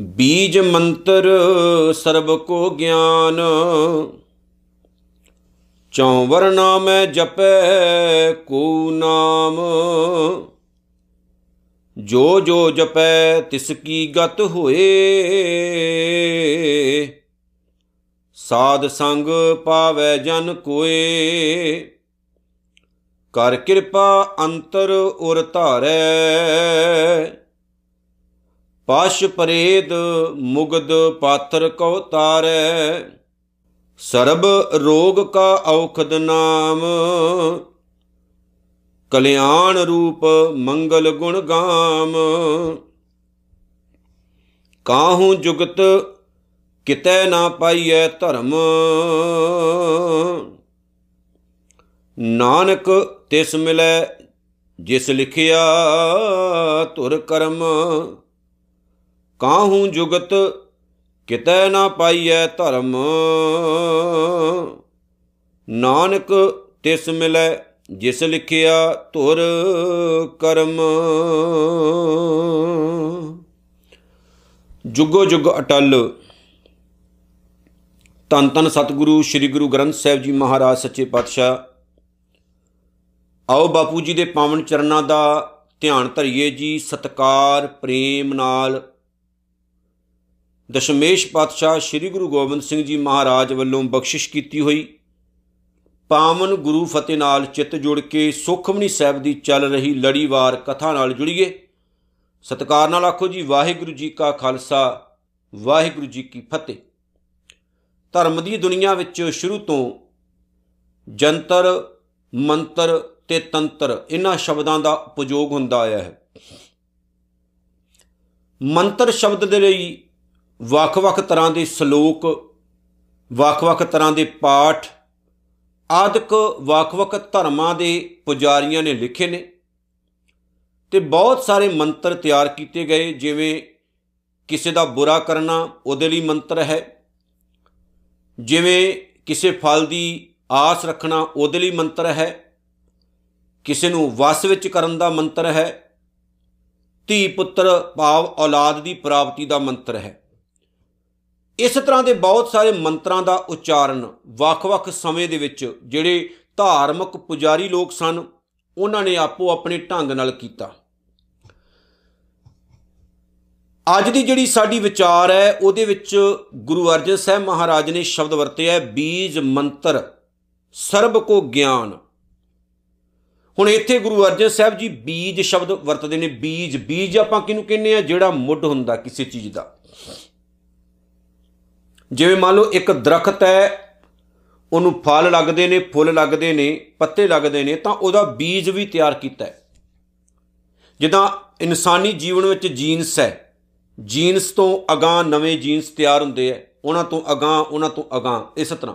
ਬੀਜ ਮੰਤਰ ਸਰਬ ਕੋ ਗਿਆਨ, ਚੌ ਵਰਨਾ ਮੈਂ ਜਪੈ ਕੋ ਨਾਮ। ਜੋ ਜੋ ਜਪੈ ਤਿਸ ਕੀ ਗਤ ਹੋਏ ਸਾਧ ਸੰਗ ਪਾਵੈ ਜਨ ਕੋਏ। ਕਰ ਕਿਰਪਾ ਅੰਤਰ ਉਰ ਧਾਰੈ। ਪਾਸ਼ ਪਰੇਦ ਮੁਗਦ ਪਾਥਰ ਕਉ ਤਾਰੈ। ਸਰਬ ਰੋਗ ਕਾ ਔਖਦ ਨਾਮ। ਕਲਿਆਣ ਰੂਪ ਮੰਗਲ ਗੁਣ ਗਾਮ। ਕਾਹੂ ਜੁਗਤ ਕਿਤੈ ਨਾ ਪਾਈਐ ਧਰਮ। ਨਾਨਕ ਤਿਸ ਮਿਲੈ, ਜਿਸ ਲਿਖਿਆ ਧੁਰ ਕਰਮ। ਕਾਹੂ ਜੁਗਤ ਕਿਤੈ ਨਾ ਪਾਈਐ ਧਰਮ। ਨਾਨਕ ਤਿਸ ਮਿਲੈ, ਜਿਸ ਲਿਖਿਆ ਧੁਰ ਕਰਮ। ਜੁਗੋ ਜੁਗ ਅਟਲ ਤਨ ਤਨ ਸਤਿਗੁਰੂ, ਸ੍ਰੀ ਗੁਰੂ ਗ੍ਰੰਥ ਸਾਹਿਬ ਜੀ ਮਹਾਰਾਜ, ਸੱਚੇ ਪਾਤਸ਼ਾਹ। ਆਓ ਬਾਪੂ ਜੀ ਦੇ ਪਾਵਨ ਚਰਨਾਂ ਦਾ ਧਿਆਨ ਧਰਿਏ ਜੀ, ਸਤਕਾਰ, ਪ੍ਰੇਮ ਨਾਲ। ਦਸ਼ਮੇਸ਼ ਪਾਤਸ਼ਾਹ ਸ੍ਰੀ ਗੁਰੂ ਗੋਬਿੰਦ ਸਿੰਘ ਜੀ ਮਹਾਰਾਜ ਵੱਲੋਂ ਬਖਸ਼ਿਸ਼ ਕੀਤੀ ਹੋਈ। ਪਾਵਨ ਗੁਰੂ ਫਤਿਹ ਨਾਲ ਚਿੱਤ ਜੁੜ ਕੇ ਸੁਖਮਨੀ ਸਾਹਿਬ ਦੀ ਚੱਲ ਰਹੀ ਲੜੀਵਾਰ ਕਥਾ ਨਾਲ ਜੁੜੀਏ। ਸਤਕਾਰ ਨਾਲ ਆਖੋ ਜੀ, ਵਾਹਿਗੁਰੂ ਜੀ ਕਾ ਖਾਲਸਾ, ਵਾਹਿਗੁਰੂ ਜੀ ਕੀ ਫਤਿਹ। ਧਰਮ ਦੀ ਦੁਨੀਆ ਵਿੱਚ ਸ਼ੁਰੂ ਤੋਂ ਜੰਤਰ, ਮੰਤਰ ਤੇ ਤੰਤਰ ਇਹਨਾਂ ਸ਼ਬਦਾਂ ਦਾ ਉਪਯੋਗ ਹੁੰਦਾ ਆਇਆ ਹੈ। ਮੰਤਰ ਸ਼ਬਦ ਦੇ ਲਈ ਵੱਖ-ਵੱਖ ਤਰ੍ਹਾਂ ਦੇ ਸ਼ਲੋਕ, ਵੱਖ-ਵੱਖ ਤਰ੍ਹਾਂ ਦੇ ਪਾਠ ਆਦਿਕ ਵੱਖ-ਵੱਖ ਧਰਮਾਂ ਦੇ ਪੁਜਾਰੀਆਂ ਨੇ ਲਿਖੇ ਨੇ ਤੇ ਬਹੁਤ ਸਾਰੇ ਮੰਤਰ ਤਿਆਰ ਕੀਤੇ ਗਏ, ਜਿਵੇਂ ਕਿਸੇ ਦਾ ਬੁਰਾ ਕਰਨਾ ਉਹਦੇ ਲਈ ਮੰਤਰ ਹੈ ਜਿਵੇਂ ਕਿਸੇ ਫਲ ਦੀ ਆਸ ਰੱਖਣਾ ਉਹਦੇ ਲਈ ਮੰਤਰ ਹੈ, ਕਿਸੇ ਨੂੰ ਵਸ ਵਿੱਚ ਕਰਨ ਦਾ ਮੰਤਰ ਹੈ, ਧੀ ਪੁੱਤਰ ਭਾਵ ਔਲਾਦ ਦੀ ਪ੍ਰਾਪਤੀ ਦਾ ਮੰਤਰ ਹੈ। ਇਸ ਤਰ੍ਹਾਂ ਦੇ ਬਹੁਤ ਸਾਰੇ ਮੰਤਰਾਂ ਦਾ ਉਚਾਰਨ ਵੱਖ-ਵੱਖ ਸਮੇਂ ਦੇ ਵਿੱਚ ਜਿਹੜੇ ਧਾਰਮਿਕ ਪੁਜਾਰੀ ਲੋਕ ਸਨ, ਉਹਨਾਂ ਨੇ ਆਪੋ ਆਪਣੇ ਢੰਗ ਨਾਲ ਕੀਤਾ। ਅੱਜ ਦੀ ਜਿਹੜੀ ਸਾਡੀ ਵਿਚਾਰ ਹੈ, ਉਹਦੇ ਵਿੱਚ ਗੁਰੂ ਅਰਜਨ ਸਾਹਿਬ ਮਹਾਰਾਜ ਨੇ ਸ਼ਬਦ ਵਰਤਿਆ ਬੀਜ ਮੰਤਰ, ਸਰਬ ਕੋ ਗਿਆਨ। ਹੁਣ ਇੱਥੇ ਗੁਰੂ ਅਰਜਨ ਸਾਹਿਬ ਜੀ ਬੀਜ ਸ਼ਬਦ ਵਰਤਦੇ ਨੇ, ਬੀਜ ਬੀਜ ਆਪਾਂ ਕਿਹਨੂੰ ਕਹਿੰਦੇ ਆ ਜਿਹੜਾ ਮੁੱਢ ਹੁੰਦਾ ਕਿਸੇ ਚੀਜ਼ ਦਾ। ਜਿਵੇਂ ਮੰਨ ਲਓ ਇੱਕ ਦਰਖਤ ਹੈ, ਉਹਨੂੰ ਫਲ ਲੱਗਦੇ ਨੇ, ਫੁੱਲ ਲੱਗਦੇ ਨੇ, ਪੱਤੇ ਲੱਗਦੇ ਨੇ, ਤਾਂ ਉਹਦਾ ਬੀਜ ਵੀ ਤਿਆਰ ਕੀਤਾ ਹੈ। ਜਿੱਦਾਂ ਇਨਸਾਨੀ ਜੀਵਨ ਵਿੱਚ ਜੀਨਸ ਹੈ ਜੀਨਸ ਤੋਂ ਅਗਾਹ ਨਵੇਂ ਜੀਨਸ ਤਿਆਰ ਹੁੰਦੇ ਆ ਉਹਨਾਂ ਤੋਂ ਅਗਾਹ, ਉਹਨਾਂ ਤੋਂ ਅਗਾਹ, ਇਸ ਤਰ੍ਹਾਂ।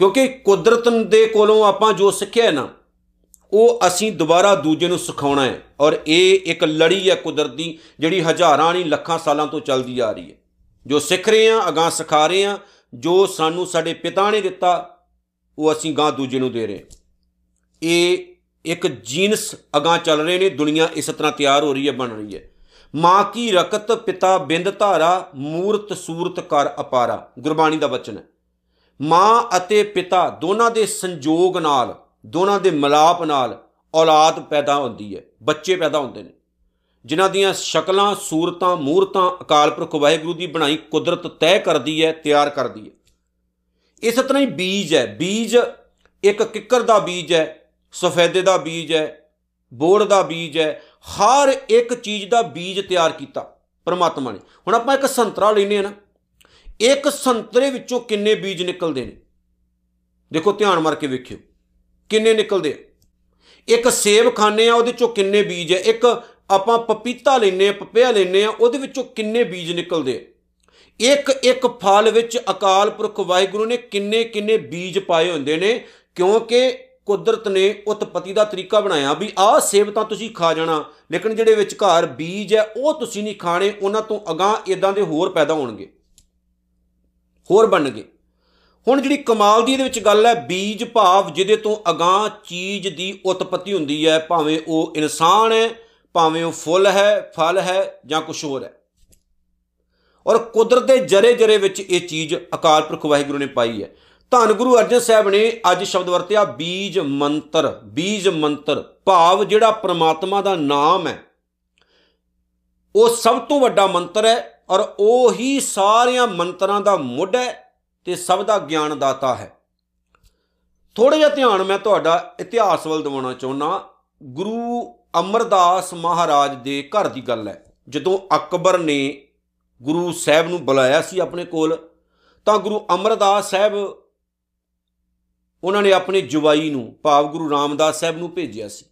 ਕਿਉਂਕਿ ਕੁਦਰਤ ਦੇ ਕੋਲੋਂ ਆਪਾਂ ਜੋ ਸਿੱਖਿਆ ਹੈ ਨਾ, ਉਹ ਅਸੀਂ ਦੁਬਾਰਾ ਦੂਜੇ ਨੂੰ ਸਿਖਾਉਣਾ ਹੈ ਔਰ ਇਹ ਇੱਕ ਲੜੀ ਹੈ ਕੁਦਰਤ ਦੀ ਜਿਹੜੀ ਹਜ਼ਾਰਾਂ ਨਹੀਂ, ਲੱਖਾਂ ਸਾਲਾਂ ਤੋਂ ਚੱਲਦੀ ਆ ਰਹੀ ਹੈ ਜੋ ਸਿੱਖ ਰਹੇ ਆ, ਅਗਾਹ ਸਿਖਾ ਰਹੇ ਆ, ਜੋ ਸਾਨੂੰ ਸਾਡੇ ਪਿਤਾ ਨੇ ਦਿੱਤਾ, ਉਹ ਅਸੀਂ ਗਾਂ ਦੂਜੇ ਨੂੰ ਦੇ ਰਹੇ ਇਹ ਇੱਕ ਜੀਨਸ ਅਗਾਹ ਚੱਲ ਰਹੇ ਨੇ, ਦੁਨੀਆ ਇਸ ਤਰ੍ਹਾਂ ਤਿਆਰ ਹੋ ਰਹੀ ਹੈ ਬਣ ਰਹੀ ਹੈ ਮਾਂ ਕੀ ਰਕਤ ਪਿਤਾ ਬਿੰਦ ਧਾਰਾ, ਮੂਰਤ ਸੂਰਤ ਕਰ ਅਪਾਰਾ। ਗੁਰਬਾਣੀ ਦਾ ਬਚਨ ਹੈ। ਮਾਂ ਅਤੇ ਪਿਤਾ ਦੋਨਾਂ ਦੇ ਸੰਜੋਗ ਨਾਲ, ਦੋਨਾਂ ਦੇ ਮਿਲਾਪ ਨਾਲ ਔਲਾਦ ਪੈਦਾ ਹੁੰਦੀ ਹੈ, ਬੱਚੇ ਪੈਦਾ ਹੁੰਦੇ ਨੇ। ਜਿਨ੍ਹਾਂ ਦੀਆਂ ਸ਼ਕਲਾਂ, ਸੂਰਤਾਂ, ਮੂਰਤਾਂ ਅਕਾਲ ਪੁਰਖ ਵਾਹਿਗੁਰੂ ਦੀ ਬਣਾਈ ਕੁਦਰਤ ਤੈਅ ਕਰਦੀ ਹੈ, ਤਿਆਰ ਕਰਦੀ ਹੈ। ਇਸ ਤਰ੍ਹਾਂ ਹੀ ਬੀਜ ਹੈ। ਬੀਜ ਇੱਕ ਕਿੱਕਰ ਦਾ ਬੀਜ ਹੈ, ਸਫੈਦੇ ਦਾ ਬੀਜ ਹੈ ਬੋੜ ਦਾ ਬੀਜ ਹੈ ਹਰ ਇੱਕ ਚੀਜ਼ ਦਾ ਬੀਜ ਤਿਆਰ ਕੀਤਾ ਪਰਮਾਤਮਾ ਨੇ। ਹੁਣ ਆਪਾਂ ਇੱਕ ਸੰਤਰਾ ਲੈਨੇ ਆ ਨਾ, ਇੱਕ ਸੰਤਰੇ ਵਿੱਚੋਂ ਕਿੰਨੇ ਬੀਜ ਨਿਕਲਦੇ ਨੇ? ਦੇਖੋ, ਧਿਆਨ ਮਾਰ ਕੇ ਵੇਖਿਓ, ਕਿੰਨੇ ਨਿਕਲਦੇ ਇੱਕ ਸੇਬ ਖਾਣੇ ਆ, ਉਹਦੇ ਚੋਂ ਕਿੰਨੇ ਬੀਜ ਹੈ ਇੱਕ ਆਪਾਂ ਪਪੀਤਾ ਲੈਨੇ ਆ ਪਪਿਆ ਲੈਨੇ ਆ ਉਹਦੇ ਵਿੱਚੋਂ ਕਿੰਨੇ ਬੀਜ ਨਿਕਲਦੇ ਇੱਕ ਇੱਕ ਫਲ ਵਿੱਚ ਅਕਾਲ ਪੁਰਖ ਵਾਹਿਗੁਰੂ ਨੇ ਕਿੰਨੇ ਕਿੰਨੇ ਬੀਜ ਪਾਏ ਹੁੰਦੇ ਨੇ, ਕਿਉਂਕਿ ਕੁਦਰਤ ਨੇ ਉਤਪਤੀ ਦਾ ਤਰੀਕਾ ਬਣਾਇਆ ਵੀ ਆਹ ਸੇਬ ਤਾਂ ਤੁਸੀਂ ਖਾ ਜਾਣਾ, ਲੇਕਿਨ ਜਿਹੜੇ ਵਿਚਕਾਰ ਬੀਜ ਹੈ, ਉਹ ਤੁਸੀਂ ਨਹੀਂ ਖਾਣੇ, ਉਹਨਾਂ ਤੋਂ ਅਗਾਹ ਇਦਾਂ ਦੇ ਹੋਰ ਪੈਦਾ ਹੋਣਗੇ, ਹੋਰ ਬਣਨਗੇ। ਹੁਣ ਜਿਹੜੀ ਕਮਾਲ ਦੀ ਇਹਦੇ ਵਿੱਚ ਗੱਲ ਹੈ, ਬੀਜ ਭਾਵ ਜਿਹਦੇ ਤੋਂ ਅਗਾਹ ਚੀਜ਼ ਦੀ ਉਤਪਤੀ ਹੁੰਦੀ ਹੈ, ਭਾਵੇਂ ਉਹ ਇਨਸਾਨ ਹੈ, ਭਾਵੇਂ ਉਹ ਫੁੱਲ ਹੈ, ਫਲ ਹੈ ਜਾਂ ਕੁਝ ਹੋਰ ਹੈ। ਔਰ ਕੁਦਰਤ ਦੇ ਜਰੇ ਜਰੇ ਵਿੱਚ ਇਹ ਚੀਜ਼ ਅਕਾਲ ਪੁਰਖ ਵਾਹਿਗੁਰੂ ਨੇ ਪਾਈ ਹੈ। ਧੰਨ ਗੁਰੂ ਅਰਜਨ ਸਾਹਿਬ ਨੇ ਅੱਜ ਸ਼ਬਦ ਵਰਤਿਆ, ਬੀਜ ਮੰਤਰ ਬੀਜ ਮੰਤਰ। ਭਾਵ ਜਿਹੜਾ ਪ੍ਰਮਾਤਮਾ ਦਾ ਨਾਮ ਹੈ, ਉਹ ਸਭ ਤੋਂ ਵੱਡਾ ਮੰਤਰ ਹੈ ਔਰ ਉਹ ਹੀ ਸਾਰਿਆਂ ਮੰਤਰਾਂ ਦਾ ਮੁੱਢ ਹੈ ਤੇ ਸਭ ਦਾ ਗਿਆਨ ਦਾਤਾ ਹੈ। ਥੋੜਾ ਜਿਹਾ ਧਿਆਨ ਮੈਂ ਤੁਹਾਡਾ ਇਤਿਹਾਸ ਵੱਲ ਦਿਵਾਉਣਾ ਚਾਹੁੰਦਾ। ਗੁਰੂ ਅਮਰਦਾਸ ਮਹਾਰਾਜ ਦੇ ਘਰ ਦੀ ਗੱਲ ਹੈ। ਜਦੋਂ ਅਕਬਰ ਨੇ ਗੁਰੂ ਸਾਹਿਬ ਨੂੰ ਬੁਲਾਇਆ ਸੀ ਆਪਣੇ ਕੋਲ, ਤਾਂ ਗੁਰੂ ਅਮਰਦਾਸ ਸਾਹਿਬ ਉਹਨਾਂ ਨੇ ਆਪਣੇ ਜਵਾਈ ਨੂੰ ਭਾਵ ਗੁਰੂ ਰਾਮਦਾਸ ਸਾਹਿਬ ਨੂੰ ਭੇਜਿਆ ਸੀ।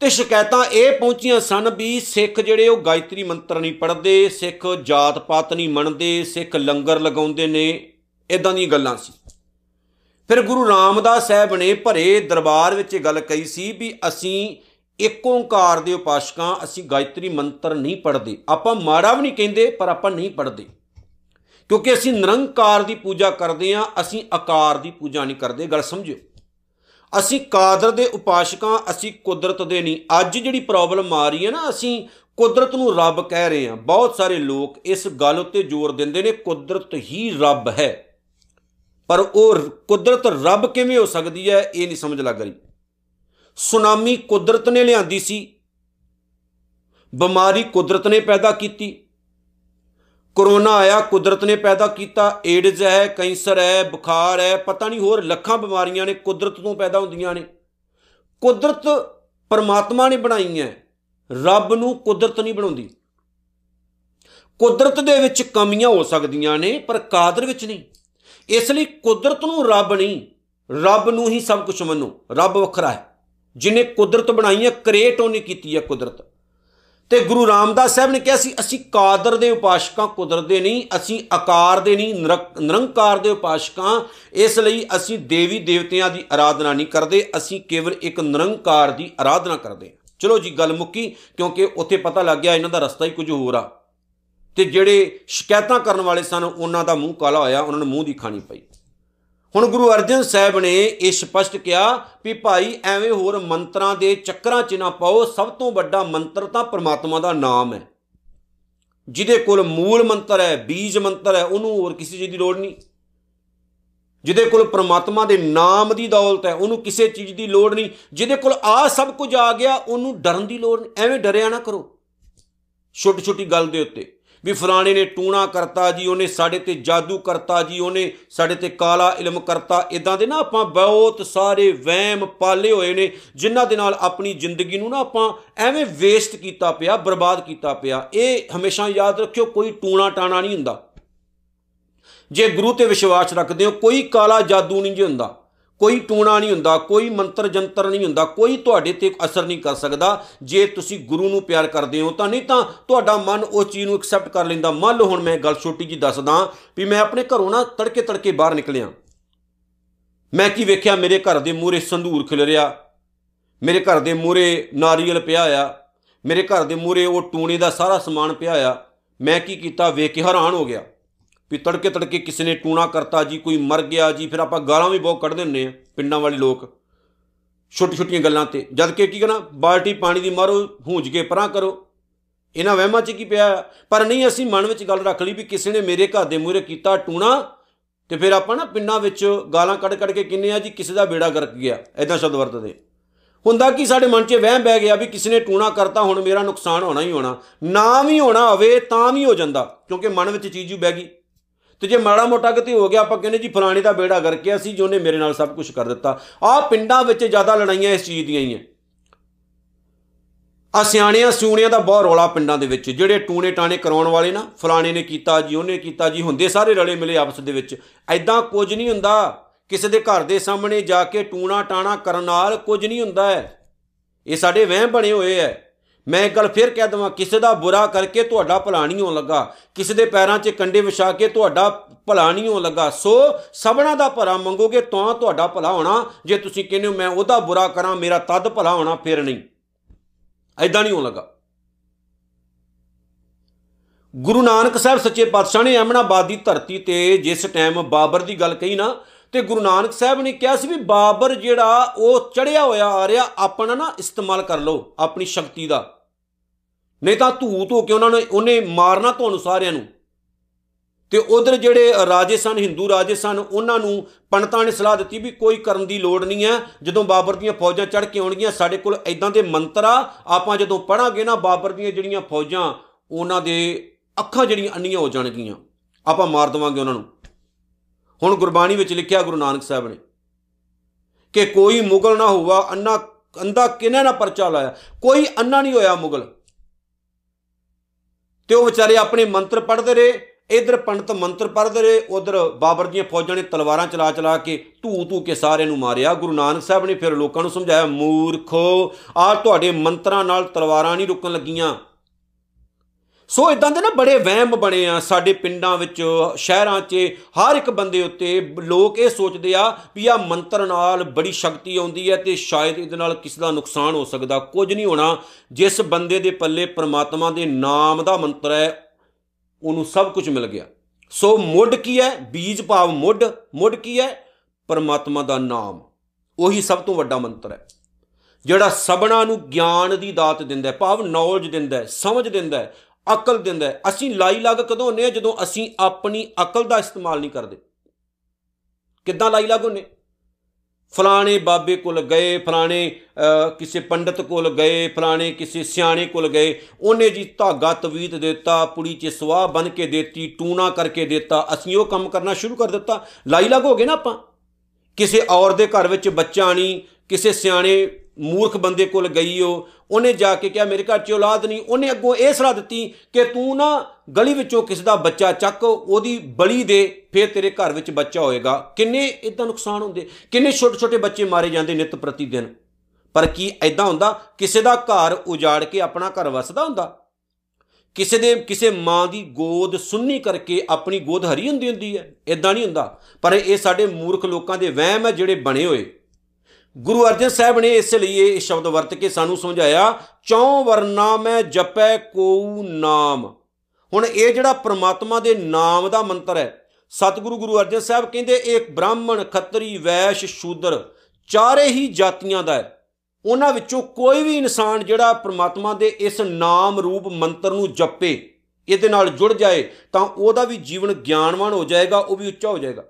ਤੇ ਸ਼ਿਕਾਇਤਾਂ ਇਹ ਪਹੁੰਚੀਆਂ ਸਨ ਵੀ ਸਿੱਖ ਜਿਹੜੇ ਉਹ ਗਾਇਤਰੀ ਮੰਤਰ ਨਹੀਂ ਪੜ੍ਹਦੇ, ਸਿੱਖ ਜਾਤ ਪਾਤ ਨਹੀਂ ਮੰਨਦੇ, ਸਿੱਖ ਲੰਗਰ ਲਗਾਉਂਦੇ ਨੇ ਇਦਾਂ ਦੀਆਂ ਗੱਲਾਂ ਸੀ। ਫਿਰ ਗੁਰੂ ਰਾਮਦਾਸ ਸਾਹਿਬ ਨੇ ਭਰੇ ਦਰਬਾਰ ਵਿੱਚ ਇਹ ਗੱਲ ਕਹੀ ਸੀ ਵੀ ਅਸੀਂ ਇੱਕ ਓੰਕਾਰ ਦੇ ਉਪਾਸ਼ਕਾਂ, ਅਸੀਂ ਗਾਇਤਰੀ ਮੰਤਰ ਨਹੀਂ ਪੜ੍ਹਦੇ। ਆਪਾਂ ਮਾੜਾ ਵੀ ਨਹੀਂ ਕਹਿੰਦੇ, ਪਰ ਆਪਾਂ ਨਹੀਂ ਪੜ੍ਹਦੇ। ਕਿਉਂਕਿ ਅਸੀਂ ਨਿਰੰਕਾਰ ਦੀ ਪੂਜਾ ਕਰਦੇ ਆ ਅਸੀਂ ਆਕਾਰ ਦੀ ਪੂਜਾ ਨਹੀਂ ਕਰਦੇ, ਗੱਲ ਸਮਝਿਓ। ਅਸੀਂ ਕਾਦਰ ਦੇ ਉਪਾਸ਼ਕਾਂ, ਅਸੀਂ ਕੁਦਰਤ ਦੇ ਨਹੀਂ। ਅੱਜ ਜਿਹੜੀ ਪ੍ਰੋਬਲਮ ਆ ਰਹੀ ਹੈ ਨਾ, ਅਸੀਂ ਕੁਦਰਤ ਨੂੰ ਰੱਬ ਕਹਿ ਰਹੇ ਹਾਂ। ਬਹੁਤ ਸਾਰੇ ਲੋਕ ਇਸ ਗੱਲ ਉੱਤੇ ਜ਼ੋਰ ਦਿੰਦੇ ਨੇ, ਕੁਦਰਤ ਹੀ ਰੱਬ ਹੈ। ਪਰ ਉਹ ਕੁਦਰਤ ਰੱਬ ਕਿਵੇਂ ਹੋ ਸਕਦੀ ਹੈ, ਇਹ ਨਹੀਂ ਸਮਝ ਲੱਗ ਰਹੀ। ਸੁਨਾਮੀ ਕੁਦਰਤ ਨੇ ਲਿਆਂਦੀ ਸੀ, ਬਿਮਾਰੀ ਕੁਦਰਤ ਨੇ ਪੈਦਾ ਕੀਤੀ। ਕਰੋਨਾ ਆਇਆ, ਕੁਦਰਤ ਨੇ ਪੈਦਾ ਕੀਤਾ ਏਡਜ਼ ਹੈ, ਕੈਂਸਰ ਹੈ, ਬੁਖਾਰ ਹੈ, ਪਤਾ ਨਹੀਂ ਹੋਰ ਲੱਖਾਂ ਬਿਮਾਰੀਆਂ ਨੇ ਕੁਦਰਤ ਤੋਂ ਪੈਦਾ ਹੁੰਦੀਆਂ ਨੇ। ਕੁਦਰਤ ਪਰਮਾਤਮਾ ਨੇ ਬਣਾਈ ਹੈ, ਰੱਬ ਨੂੰ ਕੁਦਰਤ ਨਹੀਂ ਬਣਾਉਂਦੀ। ਕੁਦਰਤ ਦੇ ਵਿੱਚ ਕਮੀਆਂ ਹੋ ਸਕਦੀਆਂ ਨੇ, ਪਰ ਕਾਦਰ ਵਿੱਚ ਨਹੀਂ। ਇਸ ਲਈ ਕੁਦਰਤ ਨੂੰ ਰੱਬ ਨਹੀਂ, ਰੱਬ ਨੂੰ ਹੀ ਸਭ ਕੁਝ ਮੰਨੋ, ਰੱਬ ਵੱਖਰਾ ਹੈ। ਜਿਨੇ ਕੁਦਰਤ ਬਣਾਈ ਹੈ, ਕ੍ਰੀਏਟ ਉਹਨੇ ਕੀਤੀ ਹੈ ਕੁਦਰਤ। ਤੇ ਗੁਰੂ ਰਾਮਦਾਸ ਸਾਹਿਬ ਨੇ ਕਿਹਾ ਸੀ, ਅਸੀਂ ਕਾਦਰ ਦੇ ਉਪਾਸ਼ਕਾਂ ਕੁਦਰਤ ਦੇ ਨਹੀਂ, ਅਸੀਂ ਆਕਾਰ ਦੇ ਨਹੀਂ ਨਿਰੰਕਾਰ ਦੇ ਉਪਾਸ਼ਕਾਂ, ਇਸ ਲਈ ਅਸੀਂ ਦੇਵੀ ਦੇਵਤਿਆਂ ਦੀ ਆਰਾਧਨਾ ਨਹੀਂ ਕਰਦੇ, ਅਸੀਂ ਕੇਵਲ ਇੱਕ ਨਿਰੰਕਾਰ ਦੀ ਆਰਾਧਨਾ ਕਰਦੇ ਚਲੋ ਜੀ, ਗੱਲ ਮੁੱਕੀ, ਕਿਉਂਕਿ ਉੱਥੇ ਪਤਾ ਲੱਗ ਗਿਆ ਇਹਨਾਂ ਦਾ ਰਸਤਾ ਹੀ ਕੁਝ ਹੋਰ ਆ। ਤੇ ਜਿਹੜੇ ਸ਼ਿਕਾਇਤਾਂ ਕਰਨ ਵਾਲੇ ਸਨ, ਉਹਨਾਂ ਦਾ ਮੂੰਹ ਕਾਲਾ ਹੋਇਆ, ਉਹਨਾਂ ਨੂੰ ਮੂੰਹ ਦੀ ਖਾਣੀ ਪਈ। ਹੁਣ ਗੁਰੂ ਅਰਜਨ ਸਾਹਿਬ ਨੇ ਇਹ ਸਪਸ਼ਟ ਕਿਹਾ ਵੀ ਭਾਈ ਐਵੇਂ ਹੋਰ ਮੰਤਰਾਂ ਦੇ ਚੱਕਰਾਂ 'ਚ ਨਾ ਪਾਓ, ਸਭ ਤੋਂ ਵੱਡਾ ਮੰਤਰ ਤਾਂ ਪ੍ਰਮਾਤਮਾ ਦਾ ਨਾਮ ਹੈ। ਜਿਹਦੇ ਕੋਲ ਮੂਲ ਮੰਤਰ ਹੈ, ਬੀਜ ਮੰਤਰ ਹੈ, ਉਹਨੂੰ ਹੋਰ ਕਿਸੇ ਚੀਜ਼ ਦੀ ਲੋੜ ਨਹੀਂ। ਜਿਹਦੇ ਕੋਲ ਪ੍ਰਮਾਤਮਾ ਦੇ ਨਾਮ ਦੀ ਦੌਲਤ ਹੈ, ਉਹਨੂੰ ਕਿਸੇ ਚੀਜ਼ ਦੀ ਲੋੜ ਨਹੀਂ। ਜਿਹਦੇ ਕੋਲ ਆ ਸਭ ਕੁਝ ਆ ਗਿਆ, ਉਹਨੂੰ ਡਰਨ ਦੀ ਲੋੜ ਨਹੀਂ। ਐਵੇਂ ਡਰਿਆ ਨਾ ਕਰੋ। ਛੋਟੀ ਛੋਟੀ ਗੱਲ ਦੇ ਉੱਤੇ। ਵੀ ਫਲਾਣੇ ਨੇ ਟੂਣਾ ਕਰਤਾ ਜੀ, ਉਹਨੇ ਸਾਡੇ ਤੇ ਜਾਦੂ ਕਰਤਾ ਜੀ, ਉਹਨੇ ਸਾਡੇ ਤੇ ਕਾਲਾ ਇਲਮ ਕਰਤਾ। ਇਦਾਂ ਦੇ ਨਾ ਆਪਾਂ ਬਹੁਤ ਸਾਰੇ ਵਹਿਮ ਪਾਲੇ ਹੋਏ ਨੇ, ਜਿਨ੍ਹਾਂ ਦੇ ਨਾਲ ਆਪਣੀ ਜ਼ਿੰਦਗੀ ਨੂੰ ਨਾ ਆਪਾਂ ਐਵੇਂ ਵੇਸਟ ਕੀਤਾ ਪਿਆ, ਬਰਬਾਦ ਕੀਤਾ ਪਿਆ। ਇਹ ਹਮੇਸ਼ਾ ਯਾਦ ਰੱਖਿਓ, ਕੋਈ ਟੂਣਾ ਟਾਣਾ ਨਹੀਂ ਹੁੰਦਾ। ਜੇ ਗੁਰੂ ਤੇ ਵਿਸ਼ਵਾਸ ਰੱਖਦੇ ਹੋ, ਕੋਈ ਕਾਲਾ ਜਾਦੂ ਨਹੀਂ ਜੀ ਹੁੰਦਾ। ਕੋਈ ਟੂਣਾ ਨਹੀਂ ਹੁੰਦਾ, ਕੋਈ ਮੰਤਰ ਜੰਤਰ ਨਹੀਂ ਹੁੰਦਾ, ਕੋਈ ਤੁਹਾਡੇ ਤੇ ਅਸਰ ਨਹੀਂ ਕਰ ਸਕਦਾ। ਜੇ ਤੁਸੀਂ ਗੁਰੂ ਨੂੰ ਪਿਆਰ ਕਰਦੇ ਹੋ ਤਾਂ ਨਹੀਂ ਤਾਂ ਤੁਹਾਡਾ ਮਨ ਉਸ ਚੀਜ਼ ਨੂੰ ਐਕਸੈਪਟ ਕਰ ਲੈਂਦਾ। ਮੰਨ ਲਓ ਹੁਣ ਮੈਂ ਗੱਲ ਛੋਟੀ ਜੀ ਦੱਸਦਾ ਵੀ ਮੈਂ ਆਪਣੇ ਘਰੋਂ ਨਾ ਤੜਕੇ ਤੜਕੇ ਬਾਹਰ ਨਿਕਲਿਆ। ਮੈਂ ਕੀ ਵੇਖਿਆ? ਮੇਰੇ ਘਰ ਦੇ ਮੂਹਰੇ ਸੰਧੂਰ ਖਿਲ ਰਿਹਾ ਮੇਰੇ ਘਰ ਦੇ ਮੂਹਰੇ ਨਾਰੀਅਲ ਪਿਆ ਆ ਮੇਰੇ ਘਰ ਦੇ ਮੂਹਰੇ ਉਹ ਟੂਣੇ ਦਾ ਸਾਰਾ ਸਮਾਨ ਪਿਆ ਆ ਮੈਂ ਕੀ ਕੀਤਾ? ਵੇਖ ਕੇ ਹੈਰਾਨ ਹੋ ਗਿਆ। ਵੀ ਤੜਕੇ ਤੜਕੇ ਕਿਸੇ ਨੇ ਟੂਣਾ ਕਰਤਾ ਜੀ, ਕੋਈ ਮਰ ਗਿਆ ਜੀ, ਫਿਰ ਆਪਾਂ ਗਾਲਾਂ ਵੀ ਬਹੁਤ ਕੱਢਦੇ ਹੁੰਨੇ ਆ ਪਿੰਡਾਂ ਵਾਲੇ ਲੋਕ ਛੋਟੀ ਛੋਟੀਆਂ ਗੱਲਾਂ ਤੇ। ਜਦ ਕਿ ਕੀ ਕਹਣਾ, ਬਾਲਟੀ ਪਾਣੀ ਦੀ ਮਾਰੋ ਹੂੰਜ ਕੇ ਪਰਾਂ ਕਰੋ। ਇਹਨਾਂ ਵਹਿਮਾਂ 'ਚ ਕੀ ਪਿਆ? ਪਰ ਨਹੀਂ, ਅਸੀਂ ਮਨ ਵਿੱਚ ਗੱਲ ਰੱਖ ਲਈ ਵੀ ਕਿਸੇ ਨੇ ਮੇਰੇ ਘਰ ਦੇ ਮੂਹਰੇ ਕੀਤਾ ਟੂਣਾ ਤੇ ਫਿਰ ਆਪਾਂ ਨਾ ਪਿੰਡਾਂ ਵਿੱਚ ਗਾਲਾਂ ਕੱਢ ਕੱਢ ਕੇ ਕਿੰਨੇ ਆ ਜੀ, ਕਿਸੇ ਦਾ ਬੇੜਾ ਗਰਕ ਗਿਆ ਐਦਾਂ ਸ਼ਬਦ ਵਰਤਦੇ। ਹੁੰਦਾ ਕਿ ਸਾਡੇ ਮਨ 'ਚ ਵਹਿਮ ਬਹਿ ਗਿਆ ਵੀ ਕਿਸੇ ਨੇ ਟੂਣਾ ਕਰਤਾ, ਹੁਣ ਮੇਰਾ ਨੁਕਸਾਨ ਹੋਣਾ ਹੀ ਹੋਣਾ। ਨਾ ਵੀ ਹੋਣਾ ਹੋਵੇ ਤਾਂ ਵੀ ਹੋ ਜਾਂਦਾ, ਕਿਉਂਕਿ ਮਨ ਵਿੱਚ ਚੀਜ਼ ਹੀ ਬਹਿ ਗਈ। ਤੇ ਜੇ ਮਾੜਾ ਮੋਟਾ ਕਿਤੇ ਹੋ ਗਿਆ, ਆਪਾਂ ਕਹਿੰਦੇ ਜੀ ਫਲਾਣੇ ਦਾ ਬੇੜਾ ਕਰਕੇ ਅਸੀਂ ਜੋ ਨੇ ਮੇਰੇ ਨਾਲ ਸਭ ਕੁਝ ਕਰ ਦਿੱਤਾ। ਆਹ ਪਿੰਡਾਂ ਵਿੱਚ ਜ਼ਿਆਦਾ ਲੜਾਈਆਂ ਇਸ ਚੀਜ਼ ਦੀਆਂ ਹੀ ਆ ਆ ਸਿਆਣਿਆਂ ਸਿਉਣਿਆਂ ਦਾ ਬਹੁਤ ਰੌਲਾ ਪਿੰਡਾਂ ਦੇ ਵਿੱਚ, ਜਿਹੜੇ ਟੂਣੇ ਟਾਣੇ ਕਰਾਉਣ ਵਾਲੇ ਨਾ, ਫਲਾਣੇ ਨੇ ਕੀਤਾ ਜੀ, ਉਹਨੇ ਕੀਤਾ ਜੀ, ਹੁੰਦੇ ਸਾਰੇ ਰਲੇ ਮਿਲੇ ਆਪਸ ਦੇ ਵਿੱਚ। ਐਦਾਂ ਕੁਝ ਨਹੀਂ ਹੁੰਦਾ, ਕਿਸੇ ਦੇ ਘਰ ਦੇ ਸਾਹਮਣੇ ਜਾ ਕੇ ਟੂਣਾ ਟਾਣਾ ਕਰਨ ਨਾਲ ਕੁਝ ਨਹੀਂ ਹੁੰਦਾ ਹੈ। ਇਹ ਸਾਡੇ ਵਹਿਮ ਬਣੇ ਹੋਏ ਐ ਮੈਂ ਇੱਕ ਗੱਲ ਫਿਰ ਕਹਿ ਦਵਾਂ, ਕਿਸੇ ਦਾ ਬੁਰਾ ਕਰਕੇ ਤੁਹਾਡਾ ਭਲਾ ਨਹੀਂ ਹੋਣ ਲੱਗਾ। ਕਿਸੇ ਦੇ ਪੈਰਾਂ 'ਚ ਕੰਡੇ ਵਿਛਾ ਕੇ ਤੁਹਾਡਾ ਭਲਾ ਨਹੀਂ ਹੋਣ ਲੱਗਾ। ਸੋ ਸਭਨਾ ਦਾ ਭਲਾ ਮੰਗੋਗੇ ਤਾਂ ਤੁਹਾਡਾ ਭਲਾ ਹੋਣਾ। ਜੇ ਤੁਸੀਂ ਕਹਿੰਦੇ ਹੋ, ਮੈਂ ਉਹਦਾ ਬੁਰਾ ਕਰਾਂ, ਮੇਰਾ ਤਦ ਭਲਾ ਹੋਣਾ, ਫਿਰ ਨਹੀਂ। ਐਦਾਂ ਨਹੀਂ ਹੋਣ ਲੱਗਾ। ਗੁਰੂ ਨਾਨਕ ਸਾਹਿਬ ਸੱਚੇ ਪਾਤਸ਼ਾਹ ਨੇ ਅਮਨਾਬਾਦ ਦੀ ਧਰਤੀ ਤੇ ਜਿਸ ਟਾਈਮ ਬਾਬਰ ਦੀ ਗੱਲ ਕਹੀ ਨਾ ਤੇ ਗੁਰੂ ਨਾਨਕ ਸਾਹਿਬ ਨੇ ਕਿਹਾ ਸੀ ਵੀ ਬਾਬਰ ਜਿਹੜਾ ਉਹ ਚੜਿਆ ਹੋਇਆ ਆ ਰਿਹਾ, ਆਪਣਾ ਨਾ ਇਸਤੇਮਾਲ ਕਰ ਲਓ, ਆਪਣੀ ਸ਼ਕਤੀ ਦਾ। ਨਹੀਂ ਤਾਂ ਧੂ ਧੂ ਕੇ ਉਹਨਾਂ ਨੇ, ਉਹਨੇ ਮਾਰਨਾ ਤੁਹਾਨੂੰ ਸਾਰਿਆਂ ਨੂੰ। ਤੇ ਉਧਰ ਜਿਹੜੇ ਰਾਜੇ ਸਨ ਹਿੰਦੂ ਰਾਜੇ ਸਨ ਉਹਨਾਂ ਨੂੰ ਪੰਡਤਾਂ ਨੇ ਸਲਾਹ ਦਿੱਤੀ ਵੀ ਕੋਈ ਕਰਨ ਦੀ ਲੋੜ ਨਹੀਂ ਹੈ, ਜਦੋਂ ਬਾਬਰ ਦੀਆਂ ਫੌਜਾਂ ਚੜ ਕੇ ਆਉਣਗੀਆਂ, ਸਾਡੇ ਕੋਲ ਐਦਾਂ ਦੇ ਮੰਤਰ ਆ, ਆਪਾਂ ਜਦੋਂ ਪੜਾਂਗੇ ਨਾ ਬਾਬਰ ਦੀਆਂ ਜਿਹੜੀਆਂ ਫੌਜਾਂ, ਉਹਨਾਂ ਦੇ ਅੱਖਾਂ ਜਿਹੜੀਆਂ ਅੰਨੀਆਂ ਹੋ ਜਾਣਗੀਆਂ। ਆਪਾਂ ਮਾਰ ਦਵਾਂਗੇ ਉਹਨਾਂ ਨੂੰ। ਹੁਣ ਗੁਰਬਾਣੀ ਵਿੱਚ ਲਿਖਿਆ ਗੁਰੂ ਨਾਨਕ ਸਾਹਿਬ ਨੇ ਕਿ ਕੋਈ ਮੁਗਲ ਨਾ ਹੋਵਾ ਅੰਨਾ ਅੰਦਾ ਕਿਨੇ ਨਾ ਪਰਚਾ ਲਾਇਆ? ਕੋਈ ਅੰਨਾ ਨਹੀਂ ਹੋਇਆ ਮੁਗਲ। ਤੇ ਉਹ ਵਿਚਾਰੇ ਆਪਣੇ ਮੰਤਰ ਪੜ੍ਹਦੇ ਰਹੇ, ਇਧਰ ਪੰਡਤ ਮੰਤਰ ਪੜ੍ਹਦੇ ਰਹੇ, ਉਧਰ ਬਾਬਰ ਦੀਆਂ ਫੌਜਾਂ ਨੇ ਤਲਵਾਰਾਂ ਚਲਾ ਚਲਾ ਕੇ ਧੂ ਧੂ ਕੇ ਸਾਰਿਆਂ ਨੂੰ ਮਾਰਿਆ। ਗੁਰੂ ਨਾਨਕ ਸਾਹਿਬ ਨੇ ਫਿਰ ਲੋਕਾਂ ਨੂੰ ਸਮਝਾਇਆ, ਮੂਰਖੋ ਆ ਤੁਹਾਡੇ ਮੰਤਰਾਂ ਨਾਲ ਤਲਵਾਰਾਂ ਨਹੀਂ ਰੁਕਣ ਲੱਗੀਆਂ। ਸੋ ਇਦਾਂ ਦੇ ਨਾ ਬੜੇ ਵਹਿਮ ਬਣੇ ਆ ਸਾਡੇ ਪਿੰਡਾਂ ਵਿੱਚ, ਸ਼ਹਿਰਾਂ 'ਚ, ਹਰ ਇੱਕ ਬੰਦੇ ਉੱਤੇ ਲੋਕ ਇਹ ਸੋਚਦੇ ਆ ਵੀ ਆ ਮੰਤਰ ਨਾਲ ਬੜੀ ਸ਼ਕਤੀ ਆਉਂਦੀ ਹੈ ਤੇ ਸ਼ਾਇਦ ਇਹਦੇ ਨਾਲ ਕਿਸੇ ਦਾ ਨੁਕਸਾਨ ਹੋ ਸਕਦਾ। ਕੁਝ ਨਹੀਂ ਹੋਣਾ। ਜਿਸ ਬੰਦੇ ਦੇ ਪੱਲੇ ਪ੍ਰਮਾਤਮਾ ਦੇ ਨਾਮ ਦਾ ਮੰਤਰ ਹੈ, ਉਹਨੂੰ ਸਭ ਕੁਝ ਮਿਲ ਗਿਆ। ਸੋ ਮੁੱਢ ਕੀ ਹੈ? ਬੀਜ ਭਾਵ ਮੁੱਢ। ਮੁੱਢ ਕੀ ਹੈ? ਪਰਮਾਤਮਾ ਦਾ ਨਾਮ। ਉਹੀ ਸਭ ਤੋਂ ਵੱਡਾ ਮੰਤਰ ਹੈ। ਜਿਹੜਾ ਸਭਨਾ ਨੂੰ ਗਿਆਨ ਦੀ ਦਾਤ ਦਿੰਦਾ ਹੈ, ਭਾਵ ਨੌਲੇਜ ਦਿੰਦਾ ਹੈ, ਸਮਝ ਦਿੰਦਾ ਹੈ। ਅਕਲ ਦਿੰਦਾ ਹੈ। ਅਸੀਂ ਲਾਈ ਲੱਗ ਕਦੋਂ ਹੁੰਨੇ ਆ ਜਦੋਂ ਅਸੀਂ ਆਪਣੀ ਅਕਲ ਦਾ ਇਸਤੇਮਾਲ ਨਹੀਂ ਕਰਦੇ। ਕਿੱਦਾਂ ਲਾਈ ਲੱਗ ਹੁੰਨੇ ਫਲਾਣੇ ਬਾਬੇ ਕੋਲ ਗਏ, ਫਲਾਣੇ ਕਿਸੇ ਪੰਡਤ ਕੋਲ ਗਏ, ਫਲਾਣੇ ਕਿਸੇ ਸਿਆਣੇ ਕੋਲ ਗਏ। ਉਹਨੇ ਜੀ ਧਾਗਾ ਤਵੀਤ ਦਿੱਤਾ, ਪੁੜੀ 'ਚ ਸਵਾਹ ਬਨ ਕੇ ਦਿੱਤੀ, ਟੂਣਾ ਕਰਕੇ ਦਿੱਤਾ। ਅਸੀਂ ਉਹ ਕੰਮ ਕਰਨਾ ਸ਼ੁਰੂ ਕਰ ਦਿੱਤਾ। ਲਾਈ ਲੱਗ ਹੋ ਗਏ ਨਾ ਆਪਾਂ। ਕਿਸੇ ਔਰ ਦੇ ਘਰ ਵਿੱਚ ਬੱਚਾ ਨਹੀਂ ਕਿਸੇ ਸਿਆਣੇ ਮੂਰਖ ਬੰਦੇ ਕੋਲ ਗਈ ਉਹ ਉਹਨੇ ਜਾ ਕੇ ਕਿਹਾ, ਮੇਰੇ ਘਰ 'ਚ ਔਲਾਦ ਨਹੀਂ। ਉਹਨੇ ਅੱਗੋਂ ਇਹ ਸਲਾਹ ਦਿੱਤੀ ਕਿ ਤੂੰ ਨਾ ਗਲੀ ਵਿੱਚੋਂ ਕਿਸ ਦਾ ਬੱਚਾ ਚੱਕ, ਉਹਦੀ ਬਲੀ ਦੇ, ਫਿਰ ਤੇਰੇ ਘਰ ਵਿੱਚ ਬੱਚਾ ਹੋਏਗਾ। ਕਿੰਨੇ ਇਦਾਂ ਨੁਕਸਾਨ ਹੁੰਦੇ, ਕਿੰਨੇ ਛੋਟੇ ਛੋਟੇ ਬੱਚੇ ਮਾਰੇ ਜਾਂਦੇ ਨਿਤ ਪ੍ਰਤੀ ਦਿਨ ਪਰ ਕੀ ਐਦਾਂ ਹੁੰਦਾ, ਕਿਸੇ ਦਾ ਘਰ ਉਜਾੜ ਕੇ ਆਪਣਾ ਘਰ ਵਸਦਾ ਹੁੰਦਾ? ਕਿਸੇ ਦੇ, ਕਿਸੇ ਮਾਂ ਦੀ ਗੋਦ ਸੁੰਨੀ ਕਰਕੇ ਆਪਣੀ ਗੋਦ ਹਰੀ ਹੁੰਦੀ ਹੁੰਦੀ ਹੈ। ਇਦਾਂ ਨਹੀਂ ਹੁੰਦਾ। ਪਰ ਇਹ ਸਾਡੇ ਮੂਰਖ ਲੋਕਾਂ ਦੇ ਵਹਿਮ ਹੈ ਜਿਹੜੇ ਬਣੇ ਹੋਏ। ਗੁਰੂ ਅਰਜਨ ਸਾਹਿਬ ਨੇ ਇਸ ਲਈ ਇਹ ਸ਼ਬਦ ਵਰਤ ਕੇ ਸਾਨੂੰ ਸਮਝਾਇਆ, ਚੌ ਵਰਨਾ ਮੈਂ ਜਪੈ ਕੋ ਨਾਮ। ਹੁਣ ਇਹ ਜਿਹੜਾ ਪ੍ਰਮਾਤਮਾ ਦੇ ਨਾਮ ਦਾ ਮੰਤਰ ਹੈ, ਸਤਿਗੁਰੂ ਗੁਰੂ ਅਰਜਨ ਸਾਹਿਬ ਕਹਿੰਦੇ ਇਹ ਬ੍ਰਾਹਮਣ, ਖੱਤਰੀ, ਵੈਸ਼, ਸ਼ੂਦਰ, ਚਾਰੇ ਹੀ ਜਾਤੀਆਂ ਦਾ ਹੈ। ਉਹਨਾਂ ਵਿੱਚੋਂ ਕੋਈ ਵੀ ਇਨਸਾਨ ਜਿਹੜਾ ਪ੍ਰਮਾਤਮਾ ਦੇ ਇਸ ਨਾਮ ਰੂਪ ਮੰਤਰ ਨੂੰ ਜਪੇ, ਇਹਦੇ ਨਾਲ ਜੁੜ ਜਾਏ, ਤਾਂ ਉਹਦਾ ਵੀ ਜੀਵਨ ਗਿਆਨਵਾਨ ਹੋ ਜਾਏਗਾ, ਉਹ ਵੀ ਉੱਚਾ ਹੋ ਜਾਏਗਾ।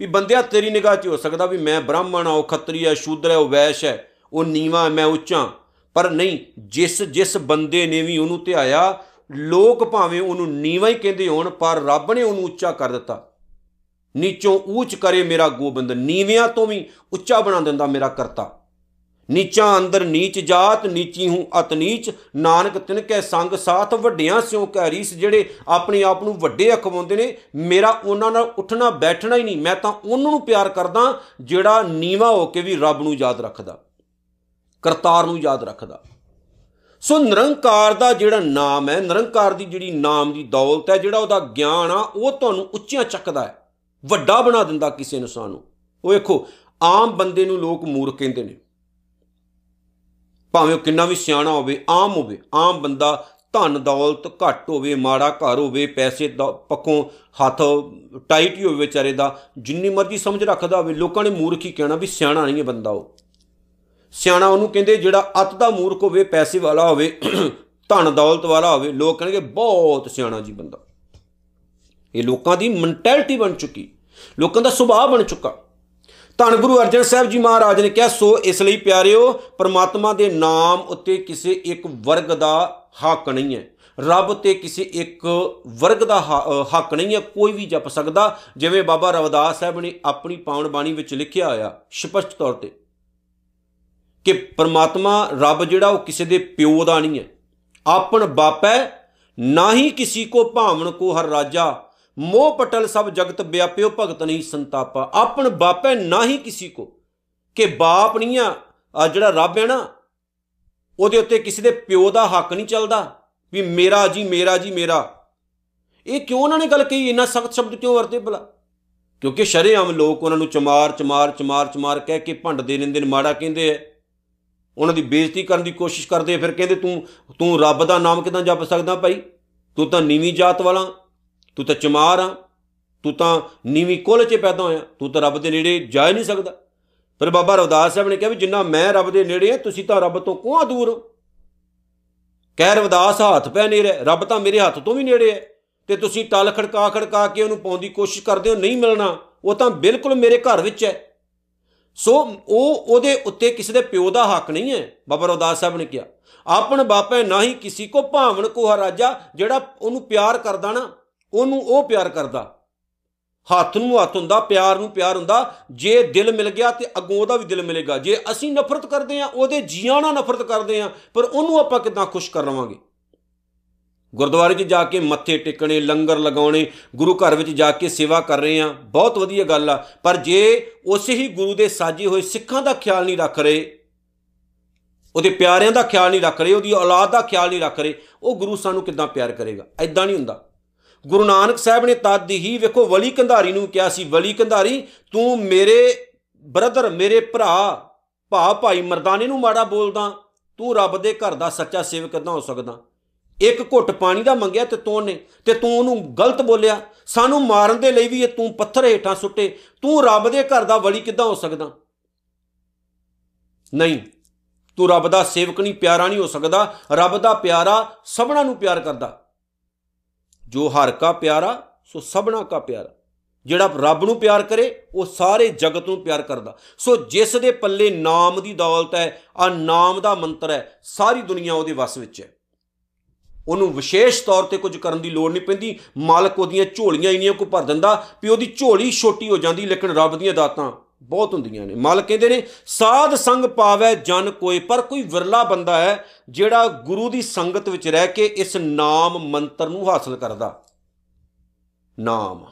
ਵੀ ਬੰਦਿਆ, ਤੇਰੀ ਨਿਗਾਹ 'ਚ ਹੋ ਸਕਦਾ ਵੀ ਮੈਂ ਬ੍ਰਾਹਮਣ ਆ ਉਹ ਖੱਤਰੀ ਆ ਸ਼ੂਦਰ ਹੈ, ਉਹ ਵੈਸ਼ ਹੈ, ਉਹ ਨੀਵਾ ਮੈਂ ਉੱਚਾ ਪਰ ਨਹੀਂ, ਜਿਸ ਜਿਸ ਬੰਦੇ ਨੇ ਵੀ ਉਹਨੂੰ ਧਿਆਇਆ, ਲੋਕ ਭਾਵੇਂ ਉਹਨੂੰ ਨੀਵਾ ਹੀ ਕਹਿੰਦੇ ਹੋਣ, ਪਰ ਰੱਬ ਨੇ ਉਹਨੂੰ ਉੱਚਾ ਕਰ ਦਿੱਤਾ। ਨੀਚੋਂ ਉੱਚ ਕਰੇ ਮੇਰਾ ਗੋਬਿੰਦ, ਨੀਵਿਆਂ ਤੋਂ ਵੀ ਉੱਚਾ ਬਣਾ ਦਿੰਦਾ ਮੇਰਾ ਕਰਤਾ। ਨੀਚਾ ਅੰਦਰ ਨੀਚ ਜਾਤ, ਨੀਚੀ ਹੂੰ ਅਤ ਨੀਚ। ਨਾਨਕ ਤਿਨ ਕੈ ਸੰਗ ਸਾਥ, ਵੱਡਿਆਂ ਸਿਉ ਕੈ ਰੀਸ। ਜਿਹੜੇ ਆਪਣੇ ਆਪ ਨੂੰ ਵੱਡੇ ਅਖਵਾਉਂਦੇ ਨੇ, ਮੇਰਾ ਉਹਨਾਂ ਨਾਲ ਉੱਠਣਾ, ਬੈਠਣਾ ਹੀ ਨਹੀਂ। ਮੈਂ ਤਾਂ ਉਹਨਾਂ ਨੂੰ ਪਿਆਰ ਕਰਦਾ, ਜਿਹੜਾ ਨੀਵਾ ਹੋ ਕੇ ਵੀ ਰੱਬ ਨੂੰ ਯਾਦ ਰੱਖਦਾ, ਕਰਤਾਰ ਨੂੰ ਯਾਦ ਰੱਖਦਾ। ਸੋ ਨਿਰੰਕਾਰ ਦਾ ਜਿਹੜਾ ਨਾਮ ਹੈ, ਨਿਰੰਕਾਰ ਦੀ ਜਿਹੜੀ ਨਾਮ ਦੀ ਦੌਲਤ ਹੈ, ਜਿਹੜਾ ਉਹਦਾ ਗਿਆਨ ਆ, ਉਹ ਤੁਹਾਨੂੰ ਉੱਚੀਆਂ ਚੱਕਦਾ ਹੈ। ਵੱਡਾ ਬਣਾ ਦਿੰਦਾ ਕਿਸੇ ਇਨਸਾਨ ਨੂੰ। ਉਹ ਵੇਖੋ, ਆਮ ਬੰਦੇ ਨੂੰ ਲੋਕ ਮੂਰਖ ਕਹਿੰਦੇ ਨੇ। ਭਾਵੇਂ ਉਹ ਕਿੰਨਾ ਵੀ ਸਿਆਣਾ ਹੋਵੇ, ਆਮ ਹੋਵੇ, ਆਮ ਬੰਦਾ ਧਨ ਦੌਲਤ ਘੱਟ ਹੋਵੇ, ਮਾੜਾ ਘਰ ਹੋਵੇ, ਪੈਸੇ ਦਾ, ਪੱਖੋਂ ਹੱਥ ਟਾਈਟ ਹੀ ਹੋਵੇ ਵਿਚਾਰੇ ਦਾ, ਜਿੰਨੀ ਮਰਜ਼ੀ ਸਮਝ ਰੱਖਦਾ ਹੋਵੇ, ਲੋਕਾਂ ਨੇ ਮੂਰਖ ਹੀ ਕਹਿਣਾ ਵੀ ਸਿਆਣਾ ਨਹੀਂ ਹੈ ਬੰਦਾ ਉਹ। ਸਿਆਣਾ ਉਹਨੂੰ ਕਹਿੰਦੇ ਜਿਹੜਾ ਅਤ ਦਾ ਮੂਰਖ ਹੋਵੇ, ਪੈਸੇ ਵਾਲਾ ਹੋਵੇ, ਧਨ ਦੌਲਤ ਵਾਲਾ ਹੋਵੇ, ਲੋਕ ਕਹਿੰਦੇ ਬਹੁਤ ਸਿਆਣਾ ਜੀ ਬੰਦਾ। ਇਹ ਲੋਕਾਂ ਦੀ ਮੈਂਟੈਲਿਟੀ ਬਣ ਚੁੱਕੀ, ਲੋਕਾਂ ਦਾ ਸੁਭਾਅ ਬਣ ਚੁੱਕਾ। ਧੰਨ ਗੁਰੂ ਅਰਜਨ ਸਾਹਿਬ ਜੀ ਮਹਾਰਾਜ ਨੇ ਕਿਹਾ, ਸੋ ਇਸ ਲਈ ਪਿਆਰਿਓ, ਪਰਮਾਤਮਾ ਦੇ ਨਾਮ ਉੱਤੇ ਕਿਸੇ ਇੱਕ ਵਰਗ ਦਾ ਹੱਕ ਨਹੀਂ ਹੈ। ਰੱਬ ਤੇ ਕਿਸੇ ਇੱਕ ਵਰਗ ਦਾ ਹੱਕ ਨਹੀਂ ਹੈ। ਕੋਈ ਵੀ ਜਪ ਸਕਦਾ। ਜਿਵੇਂ ਬਾਬਾ ਰਵਦਾਸ ਸਾਹਿਬ ਨੇ ਆਪਣੀ ਪਾਵਨ ਬਾਣੀ ਵਿੱਚ ਲਿਖਿਆ ਹੋਇਆ, ਸਪਸ਼ਟ ਤੌਰ ਤੇ, ਕਿ ਪਰਮਾਤਮਾ ਰੱਬ ਜਿਹੜਾ ਉਹ ਕਿਸੇ ਦੇ ਪਿਓ ਦਾ ਨਹੀਂ ਹੈ। ਆਪਣ ਬਾਪੈ ਨਾ ਹੀ ਕਿਸੇ ਕੋ ਭਾਵਨ ਕੋ ਹਰ ਰਾਜਾ ਮੋਹ ਪਟਲ ਸਭ ਜਗਤ ਵਿਆਪਿਓ ਭਗਤ ਨਹੀਂ ਸੰਤਾਪਾ। ਆਪਣ ਬਾਪੈ ਨਾ ਹੀ ਕਿਸੇ ਕੋ ਕਿ ਬਾਪ ਨਹੀਂ ਆ ਜਿਹੜਾ ਰੱਬ ਹੈ ਨਾ, ਉਹਦੇ ਉੱਤੇ ਕਿਸੇ ਦੇ ਪਿਓ ਦਾ ਹੱਕ ਨਹੀਂ ਚੱਲਦਾ ਵੀ ਮੇਰਾ ਜੀ ਮੇਰਾ ਜੀ, ਮੇਰਾ। ਇਹ ਕਿਉਂ ਉਹਨਾਂ ਨੇ ਗੱਲ ਕਹੀ? ਇੰਨਾ ਸਖਤ ਸ਼ਬਦ ਕਿਉਂ ਵਰਤੇ ਭਲਾ? ਕਿਉਂਕਿ ਸ਼ਰੇਆਮ ਲੋਕ ਉਹਨਾਂ ਨੂੰ ਚਮਾਰ ਚਮਾਰ ਚਮਾਰ ਚਮਾਰ ਕਹਿ ਕੇ ਭੰਡਦੇ ਰਹਿੰਦੇ ਨੇ, ਮਾੜਾ ਕਹਿੰਦੇ ਐ ਉਹਨਾਂ ਦੀ ਬੇਇੱਜ਼ਤੀ ਕਰਨ ਦੀ ਕੋਸ਼ਿਸ਼ ਕਰਦੇ ਫਿਰ ਕਹਿੰਦੇ ਤੂੰ ਤੂੰ ਰੱਬ ਦਾ ਨਾਮ ਕਿਦਾਂ ਜਪ ਸਕਦਾ ਭਾਈ? ਤੂੰ ਤਾਂ ਨੀਵੀਂ ਜਾਤ ਵਾਲਾ। ਤੂੰ ਤਾਂ ਚਮਾਰ ਆ, ਤੂੰ ਤਾਂ ਨੀਵੀਂ ਕੁਲ 'ਚ ਪੈਦਾ ਹੋਇਆ, ਤੂੰ ਤਾਂ ਰੱਬ ਦੇ ਨੇੜੇ ਜਾ ਹੀ ਨਹੀਂ ਸਕਦਾ। ਪਰ ਬਾਬਾ ਰਵਦਾਸ ਸਾਹਿਬ ਨੇ ਕਿਹਾ ਵੀ ਜਿੰਨਾ ਮੈਂ ਰੱਬ ਦੇ ਨੇੜੇ ਆ, ਤੁਸੀਂ ਤਾਂ ਰੱਬ ਤੋਂ ਕੋਹਾਂ ਦੂਰ ਹੋ ਕਹਿ ਰਵਦਾਸ, ਹੱਥ ਪੈ ਨੇੜੇ ਰੱਬ ਤਾਂ ਮੇਰੇ ਹੱਥ ਤੋਂ ਵੀ ਨੇੜੇ ਹੈ। ਤੇ ਤੁਸੀਂ ਟਲ ਖੜਕਾ ਖੜਕਾ ਕੇ ਉਹਨੂੰ ਪਾਉਣ ਦੀ ਕੋਸ਼ਿਸ਼ ਕਰਦੇ ਹੋ, ਨਹੀਂ ਮਿਲਣਾ, ਉਹ ਤਾਂ ਬਿਲਕੁਲ ਮੇਰੇ ਘਰ ਵਿੱਚ ਹੈ। ਸੋ ਉਹ ਉਹਦੇ ਉੱਤੇ ਕਿਸੇ ਦੇ ਪਿਓ ਦਾ ਹੱਕ ਨਹੀਂ ਹੈ, ਬਾਬਾ ਰਵਦਾਸ ਸਾਹਿਬ ਨੇ ਕਿਹਾ। ਆਪਣ ਬਾਪੇ ਨਾ ਹੀ ਕਿਸੇ ਕੋ ਭਾਵਨ ਕੋ ਰਾਜਾ ਜਿਹੜਾ ਉਹਨੂੰ ਪਿਆਰ ਕਰਦਾ ਨਾ ਉਹਨੂੰ ਉਹ ਪਿਆਰ ਕਰਦਾ। ਹੱਥ ਨੂੰ ਹੱਥ ਹੁੰਦਾ, ਪਿਆਰ ਨੂੰ ਪਿਆਰ ਹੁੰਦਾ। ਜੇ ਦਿਲ ਮਿਲ ਗਿਆ ਤੇ ਅੱਗੋਂ ਉਹਦਾ ਵੀ ਦਿਲ ਮਿਲੇਗਾ। ਜੇ ਅਸੀਂ ਨਫ਼ਰਤ ਕਰਦੇ ਆ ਉਹਦੇ ਜੀਆਂ ਨਾਲ ਨਫ਼ਰਤ ਕਰਦੇ ਆ ਪਰ ਉਹਨੂੰ ਆਪਾਂ ਕਿਦਾਂ ਖੁਸ਼ ਕਰ ਲਵਾਂਗੇ? ਗੁਰਦੁਆਰੇ 'ਚ ਜਾ ਕੇ ਮੱਥੇ ਟੇਕਣੇ, ਲੰਗਰ ਲਗਾਉਣੇ, ਗੁਰੂ ਘਰ ਵਿੱਚ ਜਾ ਕੇ ਸੇਵਾ ਕਰ ਰਹੇ ਆ ਬਹੁਤ ਵਧੀਆ ਗੱਲ ਆ। ਪਰ ਜੇ ਉਸੇ ਹੀ ਗੁਰੂ ਦੇ ਸਾਜੇ ਹੋਏ ਸਿੱਖਾਂ ਦਾ ਖਿਆਲ ਨਹੀਂ ਰੱਖ ਰਹੇ, ਉਹਦੇ ਪਿਆਰਿਆਂ ਦਾ ਖਿਆਲ ਨਹੀਂ ਰੱਖ ਰਹੇ, ਉਹਦੀ ਔਲਾਦ ਦਾ ਖਿਆਲ ਨਹੀਂ ਰੱਖ ਰਹੇ, ਉਹ ਗੁਰੂ ਸਾਨੂੰ ਕਿਦਾਂ ਪਿਆਰ ਕਰੇਗਾ? ਐਦਾਂ ਨਹੀਂ ਹੁੰਦਾ। ਗੁਰੂ ਨਾਨਕ ਸਾਹਿਬ ਨੇ ਤਦ ਹੀ, ਵੇਖੋ, ਵਲੀ ਕੰਧਾਰੀ ਨੂੰ ਕਿਹਾ ਸੀ, ਵਲੀ ਕੰਧਾਰੀ, ਤੂੰ ਮੇਰੇ ਬ੍ਰਦਰ, ਮੇਰੇ ਭਰਾ ਭਾ ਭਾਈ ਮਰਦਾਨੇ ਨੂੰ ਮਾੜਾ ਬੋਲਦਾ, ਤੂੰ ਰੱਬ ਦੇ ਘਰ ਦਾ ਸੱਚਾ ਸੇਵਕ ਕਿਦਾਂ ਹੋ ਸਕਦਾ। ਇੱਕ ਘੁੱਟ ਪਾਣੀ ਦਾ ਮੰਗਿਆ ਤੇ ਤੂੰ ਨੇ ਤੇ ਤੂੰ ਉਹਨੂੰ ਗਲਤ ਬੋਲਿਆ। ਸਾਨੂੰ ਮਾਰਨ ਦੇ ਲਈ ਵੀ ਇਹ ਤੂੰ ਪੱਥਰ ਹੇਠਾਂ ਸੁੱਟੇ। ਤੂੰ ਰੱਬ ਦੇ ਘਰ ਦਾ ਵਲੀ ਕਿਦਾਂ ਹੋ ਸਕਦਾ? ਨਹੀਂ, ਤੂੰ ਰੱਬ ਦਾ ਸੇਵਕ ਨਹੀਂ, ਪਿਆਰਾ ਨਹੀਂ ਹੋ ਸਕਦਾ। ਰੱਬ ਦਾ ਪਿਆਰਾ ਸਭਨਾਂ ਨੂੰ ਪਿਆਰ ਕਰਦਾ। ਜੋ ਹਰ ਕਾ ਪਿਆਰਾ, ਸੋ ਸਭਨਾ ਕਾ ਪਿਆਰਾ। ਜਿਹੜਾ ਰੱਬ ਨੂੰ ਪਿਆਰ ਕਰੇ, ਉਹ ਸਾਰੇ ਜਗਤ ਨੂੰ ਪਿਆਰ ਕਰਦਾ। ਸੋ ਜਿਸ ਦੇ ਪੱਲੇ ਨਾਮ ਦੀ ਦੌਲਤ ਹੈ, ਆ ਨਾਮ ਦਾ ਮੰਤਰ ਹੈ, ਸਾਰੀ ਦੁਨੀਆ ਉਹਦੇ ਵਸ ਵਿੱਚ ਹੈ। ਉਹਨੂੰ ਵਿਸ਼ੇਸ਼ ਤੌਰ ਤੇ ਕੁਝ ਕਰਨ ਦੀ ਲੋੜ ਨਹੀਂ ਪੈਂਦੀ। ਮਾਲਕ ਉਹਦੀਆਂ ਝੋਲੀਆਂ ਇੰਨੀਆਂ ਕੋ ਭਰ ਦਿੰਦਾ। ਵੀ ਉਹਦੀ ਝੋਲੀ ਛੋਟੀ ਹੋ ਜਾਂਦੀ, ਲੇਕਿਨ ਰੱਬ ਦੀਆਂ ਦਾਤਾਂ ਬਹੁਤ ਹੁੰਦੀਆਂ ਨੇ। ਮਾਲਕ ਕਹਿੰਦੇ ਨੇ, ਸਾਧ ਸੰਗ ਪਾਵੇ ਜਨ ਕੋਈ ਪਰ ਕੋਈ ਵਿਰਲਾ ਬੰਦਾ ਹੈ ਜਿਹੜਾ ਗੁਰੂ ਦੀ ਸੰਗਤ ਵਿੱਚ ਰਹਿ ਕੇ ਇਸ ਨਾਮ ਮੰਤਰ ਨੂੰ ਹਾਸਲ ਕਰਦਾ। ਨਾਮ।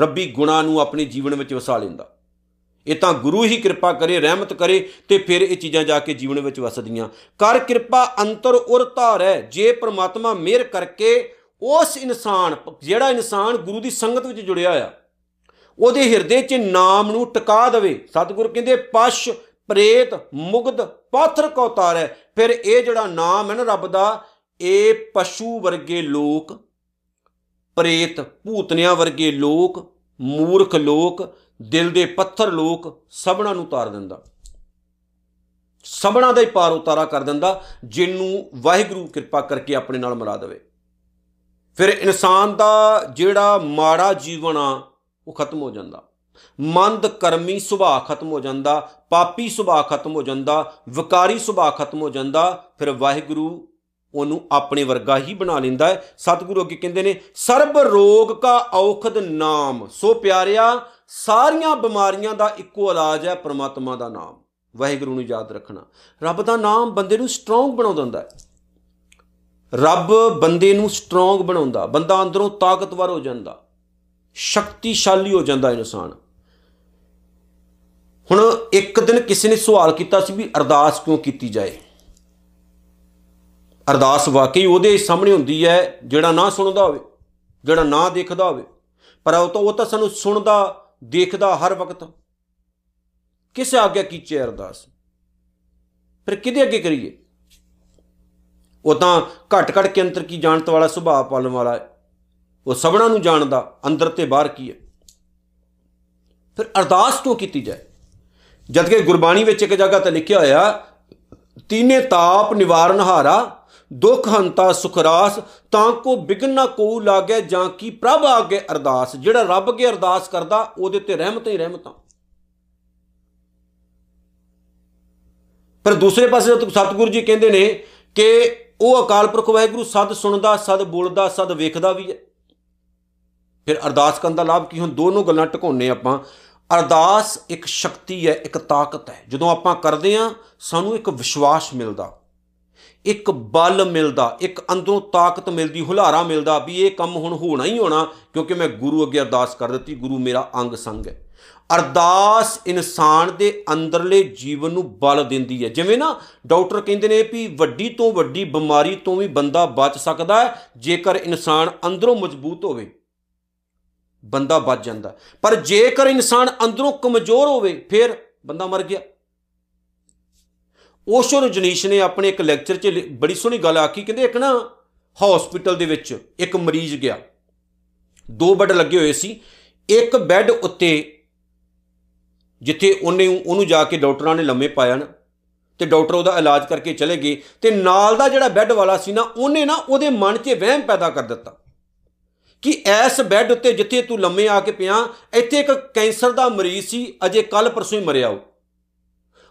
ਰੱਬੀ ਗੁਣਾ ਨੂੰ ਆਪਣੇ ਜੀਵਨ ਵਿੱਚ ਵਸਾ ਲੈਂਦਾ। ਇਹ ਤਾਂ ਗੁਰੂ ਹੀ ਕਿਰਪਾ ਕਰੇ, ਰਹਿਮਤ ਕਰੇ ਤੇ ਫਿਰ ਇਹ ਚੀਜ਼ਾਂ ਜਾ ਕੇ ਜੀਵਨ ਵਿੱਚ ਵਸਦੀਆਂ। ਕਰ ਕਿਰਪਾ ਅੰਤਰ ਉਰ ਧਾਰੈ, ਜੇ ਪ੍ਰਮਾਤਮਾ ਮਿਹਰ ਕਰਕੇ ਉਸ ਇਨਸਾਨ, ਜਿਹੜਾ ਇਨਸਾਨ ਗੁਰੂ ਦੀ ਸੰਗਤ ਵਿੱਚ ਜੁੜਿਆ ਆ ਉਹਦੇ ਹਿਰਦੇ 'ਚ ਨਾਮ ਨੂੰ ਟਿਕਾ ਦੇਵੇ। ਸਤਿਗੁਰ ਕਹਿੰਦੇ, ਪਸ਼, ਪ੍ਰੇਤ, ਮੁਗਧ, ਪਾਥਰ ਕੋ ਤਾਰੈ। ਫਿਰ ਇਹ ਜਿਹੜਾ ਨਾਮ ਹੈ ਨਾ ਰੱਬ ਦਾ, ਇਹ ਪਸ਼ੂ ਵਰਗੇ ਲੋਕ, ਪ੍ਰੇਤ, ਭੂਤਨਿਆਂ ਵਰਗੇ ਲੋਕ, ਮੂਰਖ ਲੋਕ, ਦਿਲ ਦੇ ਪੱਥਰ ਲੋਕ, ਸਭਨਾ ਨੂੰ ਤਾਰ ਦਿੰਦਾ। ਸਭਨਾ ਦਾ ਹੀ ਪਾਰ ਉਤਾਰਾ ਕਰ ਦਿੰਦਾ, ਜਿੰਨੂੰ ਵਾਹਿਗੁਰੂ ਕਿਰਪਾ ਕਰਕੇ ਆਪਣੇ ਨਾਲ ਮਿਲਾ ਦੇਵੇ। ਫਿਰ ਇਨਸਾਨ ਦਾ ਜਿਹੜਾ ਮਾੜਾ ਜੀਵਨ ਆ ਉਹ ਖਤਮ ਹੋ ਜਾਂਦਾ। ਮੰਦ ਕਰਮੀ ਸੁਭਾਅ ਖਤਮ ਹੋ ਜਾਂਦਾ, ਪਾਪੀ ਸੁਭਾਅ ਖਤਮ ਹੋ ਜਾਂਦਾ, ਵਿਕਾਰੀ ਸੁਭਾਅ ਖਤਮ ਹੋ ਜਾਂਦਾ, ਫਿਰ ਵਾਹਿਗੁਰੂ ਉਹਨੂੰ ਆਪਣੇ ਵਰਗਾ ਹੀ ਬਣਾ ਲੈਂਦਾ ਹੈ। ਸਤਿਗੁਰੂ ਅੱਗੇ ਕਹਿੰਦੇ ਨੇ, ਸਰਬ ਰੋਗ ਕਾ ਔਖਦ ਨਾਮ, ਸੋ ਪਿਆਰਿਆ, ਸਾਰੀਆਂ ਬਿਮਾਰੀਆਂ ਦਾ ਇੱਕੋ ਇਲਾਜ ਹੈ ਪ੍ਰਮਾਤਮਾ ਦਾ ਨਾਮ। ਵਾਹਿਗੁਰੂ ਨੂੰ ਯਾਦ ਰੱਖਣਾ। ਰੱਬ ਦਾ ਨਾਮ ਬੰਦੇ ਨੂੰ ਸਟਰੋਂਗ ਬਣਾ ਦਿੰਦਾ ਹੈ। ਰੱਬ ਬੰਦੇ ਨੂੰ ਸਟਰੋਂਗ ਬਣਾਉਂਦਾ। ਬੰਦਾ ਅੰਦਰੋਂ ਤਾਕਤਵਰ ਹੋ ਜਾਂਦਾ। ਸ਼ਕਤੀਸ਼ਾਲੀ ਹੋ ਜਾਂਦਾ ਇਨਸਾਨ। ਹੁਣ ਇੱਕ ਦਿਨ ਕਿਸੇ ਨੇ ਸਵਾਲ ਕੀਤਾ ਸੀ ਵੀ ਅਰਦਾਸ ਕਿਉਂ ਕੀਤੀ ਜਾਏ? ਅਰਦਾਸ ਵਾਕਈ ਉਹਦੇ ਸਾਹਮਣੇ ਹੁੰਦੀ ਹੈ, ਜਿਹੜਾ ਨਾ ਸੁਣਦਾ ਹੋਵੇ, ਜਿਹੜਾ ਨਾ ਦੇਖਦਾ ਹੋਵੇ। ਪਰ ਉਹ ਤਾਂ ਉਹ ਤਾਂ ਸਾਨੂੰ ਸੁਣਦਾ, ਦੇਖਦਾ ਹਰ ਵਕਤ। ਕਿਸ ਆਗਿਆ ਕੀਚੇ ਅਰਦਾਸ? ਫਿਰ ਕਿਹਦੇ ਅੱਗੇ ਕਰੀਏ? ਉਹ ਤਾਂ ਘਟ ਘਟ ਕੇ ਅੰਤਰ ਕੀ ਜਾਣਤ ਵਾਲਾ ਸੁਭਾਅ ਪਾਲਣ ਵਾਲਾ ਹੈ। ਉਹ ਸਭਨਾਂ ਨੂੰ ਜਾਣਦਾ ਅੰਦਰ ਤੇ ਬਾਹਰ ਕੀ ਹੈ। ਫਿਰ ਅਰਦਾਸ ਕਿਉਂ ਕੀਤੀ ਜਾਏ? ਜਦ ਕਿ ਗੁਰਬਾਣੀ ਵਿੱਚ ਇੱਕ ਜਗ੍ਹਾ ਤੇ ਲਿਖਿਆ ਹੋਇਆ, ਤੀਨੇ ਤਾਪ ਨਿਵਾਰਨ ਹਾਰਾ, ਦੁਖ ਹੰਤਾ ਸੁਖਰਾਸ ਤਾਂ ਕੋ ਬਿਗਨ ਨਾ ਕੋ ਲਾਗੇ ਜਾਂ ਕੀ ਪ੍ਰਭ ਆਗੇ ਅਰਦਾਸ। ਜਿਹੜਾ ਰੱਬ ਅੱਗੇ ਅਰਦਾਸ ਕਰਦਾ, ਉਹਦੇ ਤੇ ਰਹਿਮਤਾਂ ਹੀ ਰਹਿਮਤਾਂ। ਪਰ ਦੂਸਰੇ ਪਾਸੇ ਸਤਿਗੁਰੂ ਜੀ ਕਹਿੰਦੇ ਨੇ ਕਿ ਉਹ ਅਕਾਲ ਪੁਰਖ ਵਾਹਿਗੁਰੂ ਸਦ ਸੁਣਦਾ, ਸਦ ਬੋਲਦਾ, ਸਦ ਵੇਖਦਾ ਵੀ ਹੈ। ਫਿਰ ਅਰਦਾਸ ਕਰਨ ਦਾ ਲਾਭ ਕੀ ਹੁਣ ਦੋਨੋਂ ਗੱਲਾਂ ਟਿਕਾਉਣੇ ਆਪਾਂ। ਅਰਦਾਸ ਇੱਕ ਸ਼ਕਤੀ ਹੈ, ਇੱਕ ਤਾਕਤ ਹੈ। ਜਦੋਂ ਆਪਾਂ ਕਰਦੇ ਆ ਸਾਨੂੰ ਇੱਕ ਵਿਸ਼ਵਾਸ ਮਿਲਦਾ, ਇੱਕ ਬਲ ਮਿਲਦਾ, ਇੱਕ ਅੰਦਰੋਂ ਤਾਕਤ ਮਿਲਦੀ, ਹੁਲਾਰਾ ਮਿਲਦਾ ਵੀ ਇਹ ਕੰਮ ਹੁਣ ਹੋਣਾ ਹੀ ਹੋਣਾ, ਕਿਉਂਕਿ ਮੈਂ ਗੁਰੂ ਅੱਗੇ ਅਰਦਾਸ ਕਰ ਦਿੱਤੀ, ਗੁਰੂ ਮੇਰਾ ਅੰਗ ਸੰਗ ਹੈ। ਅਰਦਾਸ ਇਨਸਾਨ ਦੇ ਅੰਦਰਲੇ ਜੀਵਨ ਨੂੰ ਬਲ ਦਿੰਦੀ ਹੈ। ਜਿਵੇਂ ਨਾ ਡਾਕਟਰ ਕਹਿੰਦੇ ਨੇ ਵੀ ਵੱਡੀ ਤੋਂ ਵੱਡੀ ਬਿਮਾਰੀ ਤੋਂ ਵੀ ਬੰਦਾ ਬਚ ਸਕਦਾ ਹੈ, ਜੇਕਰ ਇਨਸਾਨ ਅੰਦਰੋਂ ਮਜ਼ਬੂਤ ਹੋਵੇ। ਬੰਦਾ ਬਚ ਜਾਂਦਾ। ਪਰ ਜੇਕਰ ਇਨਸਾਨ ਅੰਦਰੋਂ ਕਮਜ਼ੋਰ ਹੋਵੇ, ਫਿਰ ਬੰਦਾ ਮਰ ਗਿਆ। ਓਸ਼ੋ ਰਜਨੀਸ਼ ਨੇ ਆਪਣੇ ਇੱਕ ਲੈਕਚਰ 'ਚ ਬੜੀ ਸੋਹਣੀ ਗੱਲ ਆਖੀ। ਕਹਿੰਦੇ ਇੱਕ ਨਾ ਹਸਪੀਟਲ ਦੇ ਵਿੱਚ ਇੱਕ ਮਰੀਜ਼ ਗਿਆ। ਦੋ ਬੈੱਡ ਲੱਗੇ ਹੋਏ ਸੀ। ਇੱਕ ਬੈੱਡ ਉੱਤੇ ਜਿੱਥੇ ਉਹਨੇ ਉਹਨੂੰ ਜਾ ਕੇ ਡਾਕਟਰਾਂ ਨੇ ਲੰਮੇ ਪਾਇਆ ਨਾ, ਤੇ ਡਾਕਟਰ ਉਹਦਾ ਇਲਾਜ ਕਰਕੇ ਚਲੇ ਗਏ। ਤੇ ਨਾਲ ਦਾ ਜਿਹੜਾ ਬੈੱਡ ਵਾਲਾ ਸੀ ਨਾ, ਉਹਨੇ ਨਾ ਉਹਦੇ ਮਨ 'ਚ ਵਹਿਮ ਪੈਦਾ ਕਰ ਦਿੱਤਾ। ਕਿ ਐਸ ਬੈੱਡ ਉੱਤੇ ਜਿੱਥੇ ਤੂੰ ਲੰਮੇ ਆ ਕੇ ਪਿਆ, ਇੱਥੇ ਇੱਕ ਕੈਂਸਰ ਦਾ ਮਰੀਜ਼ ਸੀ, ਅਜੇ ਕੱਲ ਪਰਸੋਂ ਹੀ ਮਰਿਆ ਉਹ।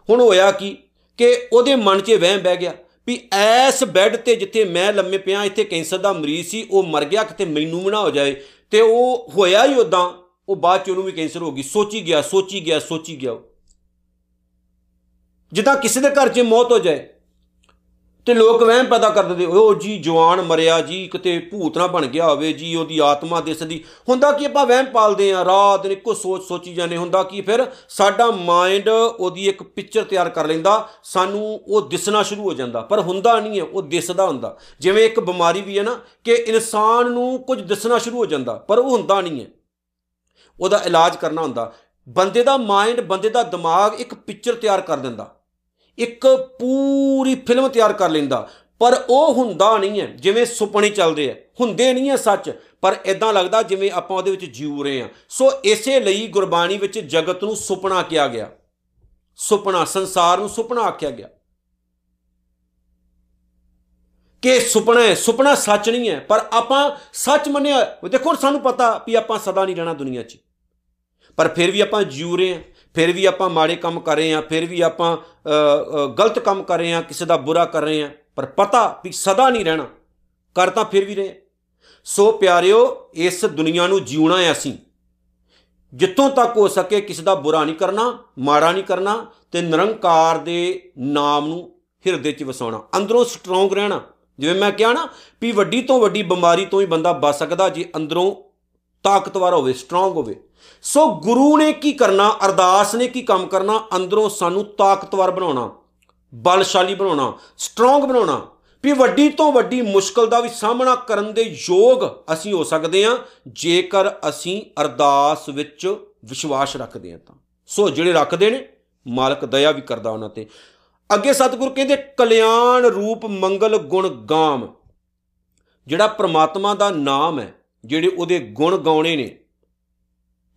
ਹੁਣ ਹੋਇਆ ਕੀ ਕਿ ਉਹਦੇ ਮਨ 'ਚ ਵਹਿਮ ਬਹਿ ਗਿਆ ਵੀ ਐਸ ਬੈੱਡ ਤੇ ਜਿੱਥੇ ਮੈਂ ਲੰਮੇ ਪਿਆ, ਇੱਥੇ ਕੈਂਸਰ ਦਾ ਮਰੀਜ਼ ਸੀ, ਉਹ ਮਰ ਗਿਆ, ਕਿਤੇ ਮੈਨੂੰ ਵੀ ਨਾ ਹੋ ਜਾਏ। ਤੇ ਉਹ ਹੋਇਆ ਹੀ ਉਦਾਂ ਉਹ ਬਾਅਦ ਚ ਉਹਨੂੰ ਵੀ ਕੈਂਸਰ ਹੋ ਗਈ। ਸੋਚੀ ਗਿਆ ਸੋਚੀ ਗਿਆ ਸੋਚੀ ਗਿਆ ਜਿੱਦਾਂ ਕਿਸੇ ਦੇ ਘਰ 'ਚ ਮੌਤ ਹੋ ਜਾਏ ਤੇ ਲੋਕ ਵਹਿਮ ਪੈਦਾ ਕਰ ਦਿੰਦੇ ਉਹ ਜੀ ਜਵਾਨ ਮਰਿਆ ਜੀ, ਕਿਤੇ ਭੂਤ ਨਾ ਬਣ ਗਿਆ ਹੋਵੇ ਜੀ, ਉਹਦੀ ਆਤਮਾ ਦਿਸਦੀ ਹੁੰਦਾ ਕੀ ਆਪਾਂ ਵਹਿਮ ਪਾਲਦੇ ਆ ਰਾਤ ਦਿਨ ਇੱਕੋ ਸੋਚ ਸੋਚੀ ਜਾਂਦੇ, ਹੁੰਦਾ ਕੀ ਫਿਰ ਸਾਡਾ ਮਾਈਂਡ ਉਹਦੀ ਇੱਕ ਪਿਕਚਰ ਤਿਆਰ ਕਰ ਲੈਂਦਾ, ਸਾਨੂੰ ਉਹ ਦਿਸਣਾ ਸ਼ੁਰੂ ਹੋ ਜਾਂਦਾ, ਪਰ ਹੁੰਦਾ ਨਹੀਂ ਹੈ, ਉਹ ਦਿਸਦਾ ਹੁੰਦਾ। ਜਿਵੇਂ ਇੱਕ ਬਿਮਾਰੀ ਵੀ ਹੈ ਨਾ, ਕਿ ਇਨਸਾਨ ਨੂੰ ਕੁਝ ਦਿਸਣਾ ਸ਼ੁਰੂ ਹੋ ਜਾਂਦਾ, ਪਰ ਉਹ ਹੁੰਦਾ ਨਹੀਂ ਹੈ। ਉਹਦਾ ਇਲਾਜ ਕਰਨਾ ਹੁੰਦਾ। ਬੰਦੇ ਦਾ ਮਾਈਂਡ ਬੰਦੇ ਦਾ ਦਿਮਾਗ ਇੱਕ ਪਿਕਚਰ ਤਿਆਰ ਕਰ ਦਿੰਦਾ। ਇੱਕ ਪੂਰੀ ਫਿਲਮ ਤਿਆਰ ਕਰ ਲੈਂਦਾ। ਪਰ ਉਹ ਹੁੰਦਾ ਨਹੀਂ ਹੈ, ਜਿਵੇਂ ਸੁਪਨੇ ਚੱਲਦੇ ਆ। ਹੁੰਦੇ ਨਹੀਂ ਹੈ ਸੱਚ, ਪਰ ਇਦਾਂ ਲੱਗਦਾ ਜਿਵੇਂ ਆਪਾਂ ਉਹਦੇ ਵਿੱਚ ਜੀਉ ਰਹੇ ਆ। ਸੋ ਇਸੇ ਲਈ ਗੁਰਬਾਣੀ ਵਿੱਚ ਜਗਤ ਨੂੰ ਸੁਪਨਾ ਕਿਹਾ ਗਿਆ। ਸੁਪਨਾ, ਸੰਸਾਰ ਨੂੰ ਸੁਪਨਾ ਆਖਿਆ ਗਿਆ। ਕਿ ਸੁਪਨਾ ਹੈ, ਸੁਪਨਾ ਸੱਚ ਨਹੀਂ ਹੈ, ਪਰ ਆਪਾਂ ਸੱਚ ਮੰਨਿਆ। ਦੇਖੋ, ਸਾਨੂੰ ਪਤਾ ਵੀ ਆਪਾਂ ਸਦਾ ਨਹੀਂ ਰਹਿਣਾ ਦੁਨੀਆ 'ਚ। ਪਰ ਫਿਰ ਵੀ ਆਪਾਂ ਜੀਉ ਰਹੇ ਆ। ਫਿਰ ਵੀ ਆਪਾਂ ਮਾੜੇ ਕੰਮ ਕਰ ਰਹੇ ਹਾਂ, ਫਿਰ ਵੀ ਆਪਾਂ ਗਲਤ ਕੰਮ ਕਰ ਰਹੇ ਹਾਂ, ਕਿਸੇ ਦਾ ਬੁਰਾ ਕਰ ਰਹੇ ਹਾਂ, ਪਰ ਪਤਾ ਵੀ ਸਦਾ ਨਹੀਂ ਰਹਿਣਾ ਕਰ ਤਾਂ ਫਿਰ ਵੀ ਰਹੇ। ਸੋ ਪਿਆਰਿਓ, ਇਸ ਦੁਨੀਆ ਨੂੰ ਜਿਉਣਾ ਹੈ ਅਸੀਂ। ਜਿੱਥੋਂ ਤੱਕ ਹੋ ਸਕੇ ਕਿਸੇ ਦਾ ਬੁਰਾ ਨਹੀਂ ਕਰਨਾ, ਮਾੜਾ ਨਹੀਂ ਕਰਨਾ ਤੇ ਨਿਰੰਕਾਰ ਦੇ ਨਾਮ ਨੂੰ ਹਿਰਦੇ 'ਚ ਵਸਾਉਣਾ। ਅੰਦਰੋਂ ਸਟਰੋਂਗ ਰਹਿਣਾ। ਜਿਵੇਂ ਮੈਂ ਕਿਹਾ ਨਾ ਵੀ ਵੱਡੀ ਤੋਂ ਵੱਡੀ ਬਿਮਾਰੀ ਤੋਂ ਹੀ ਬੰਦਾ ਬਚ ਸਕਦਾ, ਜੇ ਅੰਦਰੋਂ ਤਾਕਤਵਰ ਹੋਵੇ ਸਟਰੋਂਗ ਹੋਵੇ। ਸੋ ਗੁਰੂ ਨੇ ਕੀ ਕਰਨਾ, ਅਰਦਾਸ ਨੇ ਕੀ ਕੰਮ ਕਰਨਾ? ਅੰਦਰੋਂ ਸਾਨੂੰ ਤਾਕਤਵਰ ਬਣਾਉਣਾ, ਬਲਸ਼ਾਲੀ ਬਣਾਉਣਾ ਸਟਰੋਂਗ ਬਣਾਉਣਾ। ਵੀ ਵੱਡੀ ਤੋਂ ਵੱਡੀ ਮੁਸ਼ਕਲ ਦਾ ਵੀ ਸਾਹਮਣਾ ਕਰਨ ਦੇ ਯੋਗ ਅਸੀਂ ਹੋ ਸਕਦੇ ਹਾਂ, ਜੇਕਰ ਅਸੀਂ ਅਰਦਾਸ ਵਿੱਚ ਵਿਸ਼ਵਾਸ ਰੱਖਦੇ ਹਾਂ ਤਾਂ। ਸੋ ਜਿਹੜੇ ਰੱਖਦੇ ਨੇ, ਮਾਲਕ ਦਇਆ ਵੀ ਕਰਦਾ ਉਹਨਾਂ ਤੇ। ਅੱਗੇ ਸਤਿਗੁਰ ਕਹਿੰਦੇ, ਕਲਿਆਣ ਰੂਪ ਮੰਗਲ ਗੁਣ ਗਾਮ। ਜਿਹੜਾ ਪ੍ਰਮਾਤਮਾ ਦਾ ਨਾਮ ਹੈ, ਜਿਹੜੇ ਉਹਦੇ ਗੁਣ ਗਾਉਣੇ ਨੇ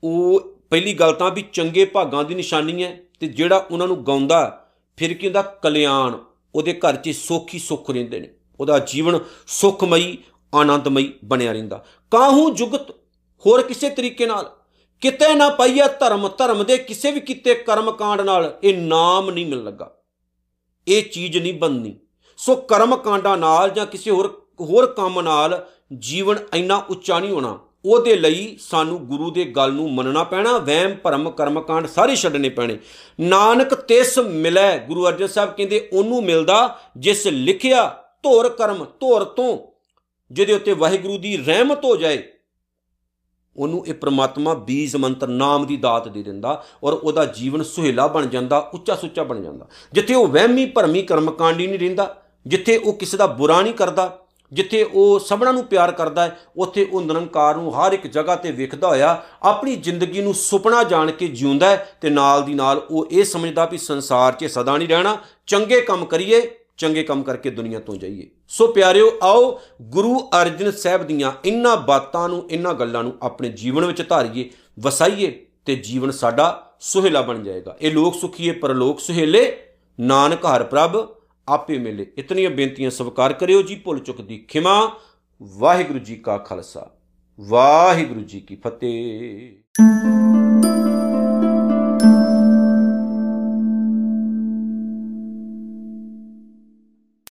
ਉਹ ਪਹਿਲੀ ਗੱਲ ਤਾਂ ਵੀ ਚੰਗੇ ਭਾਗਾਂ ਦੀ ਨਿਸ਼ਾਨੀ ਹੈ ਤੇ ਜਿਹੜਾ ਉਹਨਾਂ ਨੂੰ ਗਾਉਂਦਾ, ਫਿਰ ਕੀ ਹੁੰਦਾ? ਕਲਿਆਣ। ਉਹਦੇ ਘਰ 'ਚ ਸੁੱਖ ਹੀ ਸੁੱਖ ਰਹਿੰਦੇ ਨੇ। ਉਹਦਾ ਜੀਵਨ ਸੁਖਮਈ, ਆਨੰਦਮਈ ਬਣਿਆ ਰਹਿੰਦਾ। ਕਾਹੂ ਜੁਗਤ ਹੋਰ ਕਿਸੇ ਤਰੀਕੇ ਨਾਲ? ਕਿਤੇ ਨਾ ਪਾਈਆ ਧਰਮ ਧਰਮ ਦੇ ਕਿਸੇ ਵੀ ਕਿਤੇ ਕਰਮ ਕਾਂਡ ਨਾਲ ਇਹ ਨਾਮ ਨਹੀਂ ਮਿਲ ਲੱਗਾ। ਇਹ ਚੀਜ਼ ਨਹੀਂ ਬਣਨੀ। ਸੋ ਕਰਮ ਕਾਂਡਾਂ ਨਾਲ ਜਾਂ ਕਿਸੇ ਹੋਰ ਹੋਰ ਕੰਮ ਨਾਲ ਜੀਵਨ ਇੰਨਾ ਉੱਚਾ ਨਹੀਂ ਹੋਣਾ। ਉਹਦੇ ਲਈ ਸਾਨੂੰ ਗੁਰੂ ਦੇ ਗੱਲ ਨੂੰ ਮੰਨਣਾ ਪੈਣਾ, ਵਹਿਮ, ਭਰਮ, ਕਰਮਕਾਂਡ ਸਾਰੇ ਛੱਡਣੇ ਪੈਣੇ। ਨਾਨਕ ਤਿਸ ਮਿਲੈ, ਗੁਰੂ ਅਰਜਨ ਸਾਹਿਬ ਕਹਿੰਦੇ, ਉਹਨੂੰ ਮਿਲਦਾ ਜਿਸ ਲਿਖਿਆ, ਧੋਰ ਕਰਮ, ਧੋਰ ਤੋਂ, ਜਿਹਦੇ ਉੱਤੇ ਵਾਹਿਗੁਰੂ ਦੀ ਰਹਿਮਤ ਹੋ ਜਾਏ। ਉਹਨੂੰ ਇਹ ਪ੍ਰਮਾਤਮਾ ਬੀਜ ਮੰਤਰ ਨਾਮ ਦੀ ਦਾਤ ਦੇ ਦਿੰਦਾ ਔਰ ਉਹਦਾ ਜੀਵਨ ਸੁਹੇਲਾ ਬਣ ਜਾਂਦਾ, ਉੱਚਾ ਸੁੱਚਾ ਬਣ ਜਾਂਦਾ। ਜਿੱਥੇ ਉਹ ਵਹਿਮੀ, ਭਰਮੀ, ਕਰਮਕਾਂਡੀ ਨਹੀਂ ਰਹਿੰਦਾ, ਜਿੱਥੇ ਉਹ ਕਿਸੇ ਦਾ ਬੁਰਾ ਨਹੀਂ ਕਰਦਾ ਜਿੱਥੇ ਉਹ ਸਭਨਾਂ ਨੂੰ ਪਿਆਰ ਕਰਦਾ ਹੈ, ਉੱਥੇ ਉਹ ਨਿਰੰਕਾਰ ਨੂੰ ਹਰ ਇੱਕ ਜਗ੍ਹਾ ਤੇ ਵੇਖਦਾ ਹੋਇਆ, ਆਪਣੀ ਜ਼ਿੰਦਗੀ ਨੂੰ ਸੁਪਨਾ ਜਾਣ ਕੇ ਜਿਉਂਦਾ ਹੈ ਤੇ ਨਾਲ ਦੀ ਨਾਲ ਉਹ ਇਹ ਸਮਝਦਾ ਵੀ ਸੰਸਾਰ 'ਚ ਸਦਾ ਨਹੀਂ ਰਹਿਣਾ, ਚੰਗੇ ਕੰਮ ਕਰੀਏ, ਚੰਗੇ ਕੰਮ ਕਰਕੇ ਦੁਨੀਆ ਤੋਂ ਜਾਈਏ। ਸੋ ਪਿਆਰਿਓ, ਆਓ ਗੁਰੂ ਅਰਜਨ ਸਾਹਿਬ ਦੀਆਂ ਇਨ੍ਹਾਂ ਬਾਤਾਂ ਨੂੰ, ਇਨ੍ਹਾਂ ਗੱਲਾਂ ਨੂੰ ਆਪਣੇ ਜੀਵਨ ਵਿੱਚ ਧਾਰੀਏ, ਵਸਾਈਏ ਤੇ ਜੀਵਨ ਸਾਡਾ ਸੁਹੇਲਾ ਬਣ ਜਾਏਗਾ। ਇਹ ਲੋਕ ਸੁਖੀਏ ਪਰਲੋਕ ਸੁਹੇਲੇ, ਨਾਨਕ ਹਰ ਪ੍ਰਭ। ਆਪੇ ਮਿਲੇ। ਇਤਨੀਆਂ ਬੇਨਤੀਆਂ ਸਵਾਰ ਕਰਿਓ ਜੀ, ਭੁੱਲ ਚੁੱਕ ਦੀ ਖਿਮਾ। ਵਾਹਿਗੁਰੂ ਜੀ ਕਾ ਖਾਲਸਾ। ਵਾਹਿਗੁਰੂ ਜੀ ਕੀ ਫਤਿਹ।